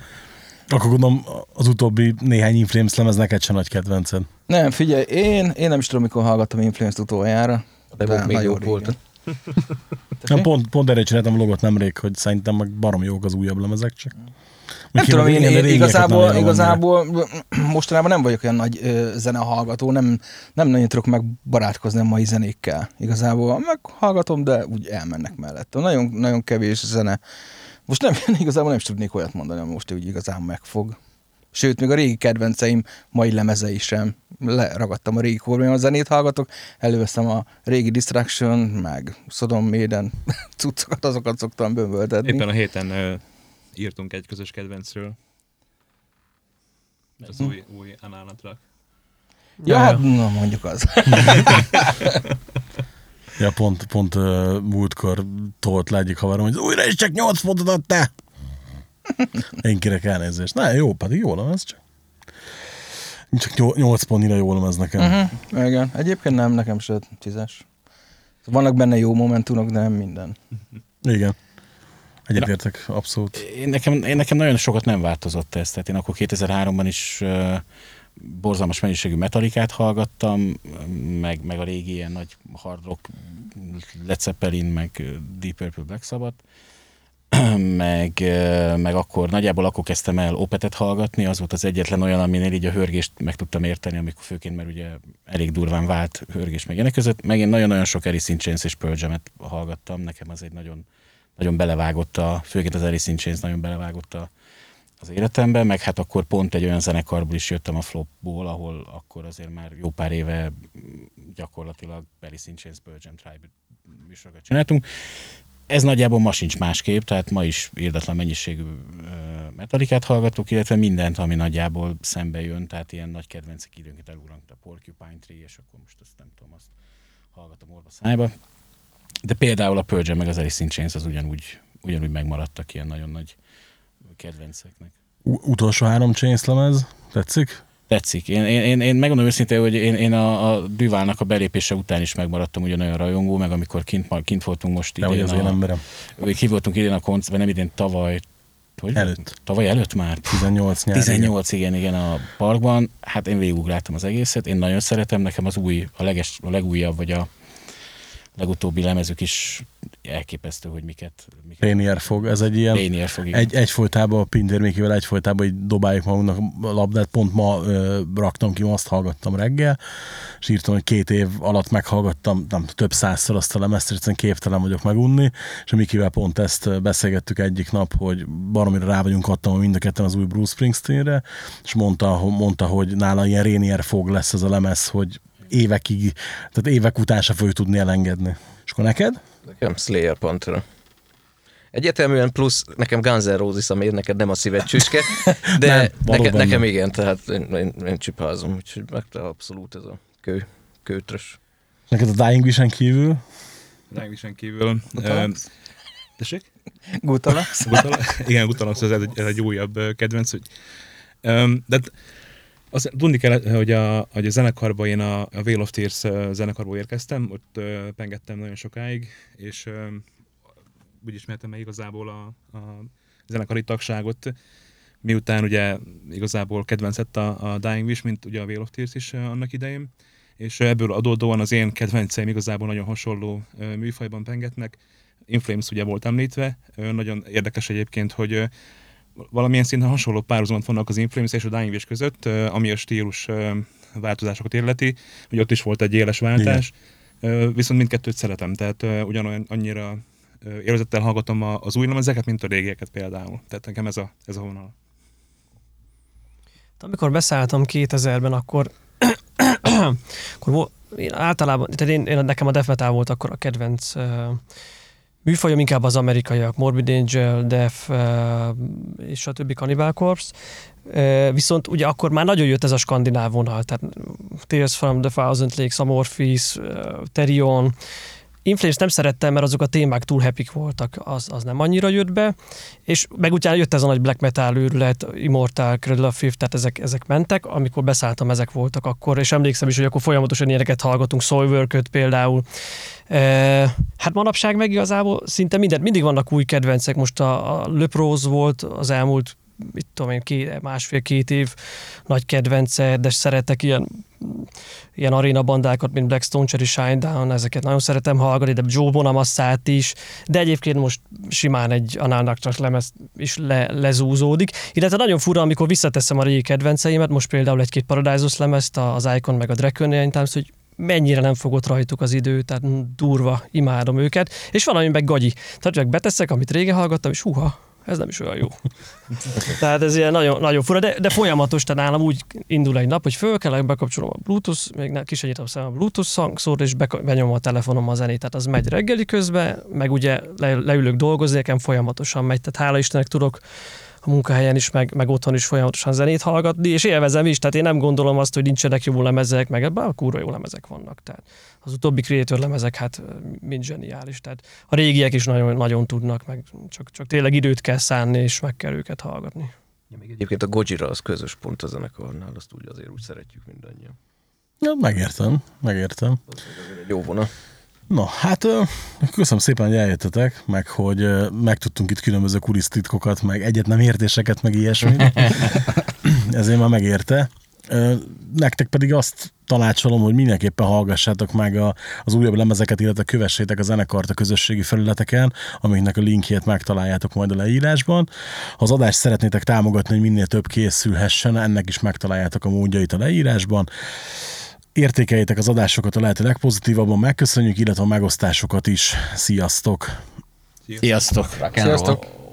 [SPEAKER 4] Akkor gondolom az utóbbi néhány Inflames lemez neked sem nagy kedvenced.
[SPEAKER 9] Nem, figyelj, én, én nem is tudom, mikor hallgattam Influence-t utoljára.
[SPEAKER 2] De még
[SPEAKER 9] nagyon
[SPEAKER 2] jók
[SPEAKER 9] régen.
[SPEAKER 2] voltak. *laughs*
[SPEAKER 4] Nem, pont, pont erre csináltam vlogot nemrég, hogy szerintem meg barom jók az újabb lemezek csak.
[SPEAKER 9] Nem tudom, én, én igazából, igazából mostanában nem vagyok olyan nagy ö, zenehallgató, nem, nem nagyon tudok megbarátkozni a mai zenékkel. Igazából meghallgatom, de úgy elmennek mellette. Nagyon, nagyon kevés zene. Most nem, *laughs* igazából nem is tudnék olyat mondani, ami most úgy igazán megfog. Sőt, még a régi kedvenceim mai lemezei sem. Leragadtam a régi a zenét hallgatok, előveszem a régi Distraction, meg Sodom Maiden *laughs* cuccokat, azokat szoktam bömböltetni.
[SPEAKER 8] Éppen a héten ö, írtunk egy közös kedvencről. Az új, új Anánatrak.
[SPEAKER 9] Ja, hát na, mondjuk az. *laughs*
[SPEAKER 4] Ja, pont, pont uh, múltkor tolt le egyik haverom, hogy újra is csak 8 pontot adtál. Én kérek elnézést. Na, jó, pedig jó lemez csak. Csak 8 pontnyira jó lemez nekem. Uh-huh.
[SPEAKER 9] Igen, egyébként nem, nekem se tízes. Vannak benne jó momentumok, de nem minden.
[SPEAKER 4] Igen. Egyetértek, abszolút.
[SPEAKER 5] Én nekem, én nekem nagyon sokat nem változott ez, tehát én akkor 2003-ban is uh, borzalmas mennyiségű metalikát hallgattam, meg, meg a régi ilyen nagy hard rock, Led Zeppelin, meg Deep Purple Black Sabbath, *clears throat* meg, meg akkor, nagyjából akkor kezdtem el opetet hallgatni, az volt az egyetlen olyan, aminél így a hörgést meg tudtam érteni, amikor főként, mert ugye elég durván vált hörgés meg ilyenek között, meg én nagyon-nagyon sok Alice in Chains és Pearl Jam-et hallgattam, nekem az egy nagyon nagyon belevágott a, főként az Alice in Chains nagyon belevágott a, az életembe, meg hát akkor pont egy olyan zenekarból is jöttem a flopból, ahol akkor azért már jó pár éve gyakorlatilag Alice in Chains, Pearl Jam Tribe műsorokat csináltunk. Ez nagyjából ma sincs másképp, tehát ma is érdetlen mennyiségű metalikát hallgatok, illetve mindent, ami nagyjából szembe jön, tehát ilyen nagy kedvencek időnként elúrant a Porcupine Tree, és akkor most azt nem tudom, azt hallgatom orva szájba. De például a Jam meg az Alice in Chains az ugyanúgy, ugyanúgy megmaradtak ilyen nagyon nagy kedvenceknek.
[SPEAKER 4] U- utolsó három Chains lemez, tetszik?
[SPEAKER 5] Tetszik. Én, én, én, én megmondom őszintén, hogy én, én a, a Duvalnak a belépése után is megmaradtam ugyanolyan rajongó, meg amikor kint, kint voltunk most idén.
[SPEAKER 4] az én
[SPEAKER 5] a,
[SPEAKER 4] emberem.
[SPEAKER 5] ki voltunk idén a koncert, nem idén, tavaly, hogy
[SPEAKER 4] Előtt.
[SPEAKER 5] Tavaly előtt már?
[SPEAKER 4] 18 nyár.
[SPEAKER 5] 18, igen, igen, a parkban. Hát én végigugráltam az egészet, én nagyon szeretem, nekem az új, a, leges, a legújabb, vagy a legutóbbi lemezük is elképesztő, hogy miket... miket
[SPEAKER 4] Rainier fog, ez egy ilyen...
[SPEAKER 5] Rainier fog, igen.
[SPEAKER 4] Egy, egyfolytában, a Pintér Mikivel egyfolytában így dobáljuk magunknak a labdát, pont ma ö, raktam ki, azt hallgattam reggel, és írtam, hogy két év alatt meghallgattam nem, több százszor azt a lemezt, egyszerűen képtelen vagyok megunni, és a Mikivel pont ezt beszélgettük egyik nap, hogy baromira rá vagyunk adtam mind a ketten az új Bruce Springsteenre, és mondta, mondta hogy nála ilyen Rainier fog lesz ez a lemez, hogy évekig, tehát évek után se fogjuk tudni elengedni. És akkor neked?
[SPEAKER 2] Nekem Slayer Pantera. Egyeteműen plusz nekem Guns N' Roses, ami neked nem a szíved csüske, *laughs* de
[SPEAKER 4] Nem,
[SPEAKER 2] neke, nekem
[SPEAKER 4] nem.
[SPEAKER 2] igen, tehát én, én, én csipázom, úgyhogy meg abszolút ez a kő, kőtrös.
[SPEAKER 4] Neked a Dying Vision kívül?
[SPEAKER 8] Rágvisen kívül.
[SPEAKER 9] Gutalax?
[SPEAKER 8] ö, Tessék?
[SPEAKER 9] Gutalax?
[SPEAKER 8] Gutala? Igen, Gutalax, ez egy, ez egy újabb kedvenc. Hogy, öm, de azt tudni kell, hogy a, hogy a zenekarba én a, a Veil of Tears zenekarból érkeztem, ott ö, pengettem nagyon sokáig, és ö, úgy ismertem meg igazából a, a zenekari tagságot, miután ugye igazából kedvenc lett a, a Dying Wish, mint ugye a Veil of Tears is annak idején, és ebből adódóan az én kedvenceim igazából nagyon hasonló műfajban pengetnek. Inflames ugye volt említve, nagyon érdekes egyébként, hogy valamilyen szinten hasonló párhuzamot vannak az Inflames és a Dying Wish között, ami a stílus változásokat illeti, hogy ott is volt egy éles váltás, ö, viszont mindkettőt szeretem, tehát ugyanolyan annyira ö, élvezettel hallgatom a- az új lemezeket, mint a régieket például. Tehát nekem ez a, ez a vonal.
[SPEAKER 6] Amikor beszálltam 2000-ben, akkor, *coughs* akkor én általában, tehát én, én, nekem a death metal volt akkor a kedvenc uh, műfajom, inkább az amerikaiak, Morbid Angel, Death uh, és a többi Cannibal Corpse. Uh, viszont ugye akkor már nagyon jött ez a skandináv vonal, tehát Tales from the Thousand Lakes, Amorphis, uh, Terion, Inflames nem szerettem, mert azok a témák túl happy voltak, az, az nem annyira jött be, és meg utána jött ez a nagy black metal őrület, Immortal, Cradle of Filth, tehát ezek, ezek mentek, amikor beszálltam, ezek voltak akkor, és emlékszem is, hogy akkor folyamatosan ilyeneket hallgatunk, Soilwork például. E, hát manapság meg igazából szinte mindent, mindig vannak új kedvencek, most a, a Prose volt az elmúlt mit tudom én, két, másfél-két év nagy kedvence, de szeretek ilyen ilyen aréna bandákat, mint Blackstone, Cherry Shinedown, ezeket nagyon szeretem hallgatni, de Joe Bonamassát is, de egyébként most simán egy Análnak lemez is le, lezúzódik. Illetve nagyon fura, amikor visszateszem a régi kedvenceimet, most például egy-két Paradisos lemezt, az Icon meg a Draconian Times, hogy mennyire nem fogott rajtuk az idő, tehát durva, imádom őket, és valami meg gagyi. Tehát csak beteszek, amit régen hallgattam, és húha, ez nem is olyan jó. *laughs* tehát ez ilyen nagyon, nagyon fura, de, de folyamatos, tehát nálam úgy indul egy nap, hogy föl kell, bekapcsolom a Bluetooth, még ne, ki sem nyitom szemem a Bluetooth hangszórt, és beka- benyomom a telefonom a zenét, tehát az megy reggeli közben, meg ugye le, leülök dolgozni, nekem folyamatosan megy, tehát hála Istennek tudok a munkahelyen is, meg, meg otthon is folyamatosan zenét hallgatni, és élvezem is, tehát én nem gondolom azt, hogy nincsenek jó lemezek, meg ebben a kurva jó lemezek vannak. Tehát az utóbbi Creator lemezek, hát mind zseniális. Tehát a régiek is nagyon, nagyon tudnak, meg csak, csak tényleg időt kell szánni, és meg kell őket hallgatni.
[SPEAKER 2] Ja, még egyébként a Gojira az közös pont a zenekarnál, azt úgy azért úgy szeretjük mindannyian.
[SPEAKER 4] Ja, megértem, megértem.
[SPEAKER 2] Az azért egy jó vonal.
[SPEAKER 4] Na, hát köszönöm szépen, hogy eljöttetek, meg hogy megtudtunk itt különböző kulisztitkokat, meg egyet nem értéseket, meg ilyesmit. *laughs* Ezért már megérte. Nektek pedig azt tanácsolom, hogy mindenképpen hallgassátok meg a, az újabb lemezeket, illetve kövessétek a zenekart a közösségi felületeken, amiknek a linkjét megtaláljátok majd a leírásban. Ha az adást szeretnétek támogatni, hogy minél több készülhessen, ennek is megtaláljátok a módjait a leírásban. Értékeljétek az adásokat a lehető legpozitívabban, megköszönjük, illetve a megosztásokat is. Sziasztok!
[SPEAKER 5] Sziasztok!
[SPEAKER 9] Sziasztok!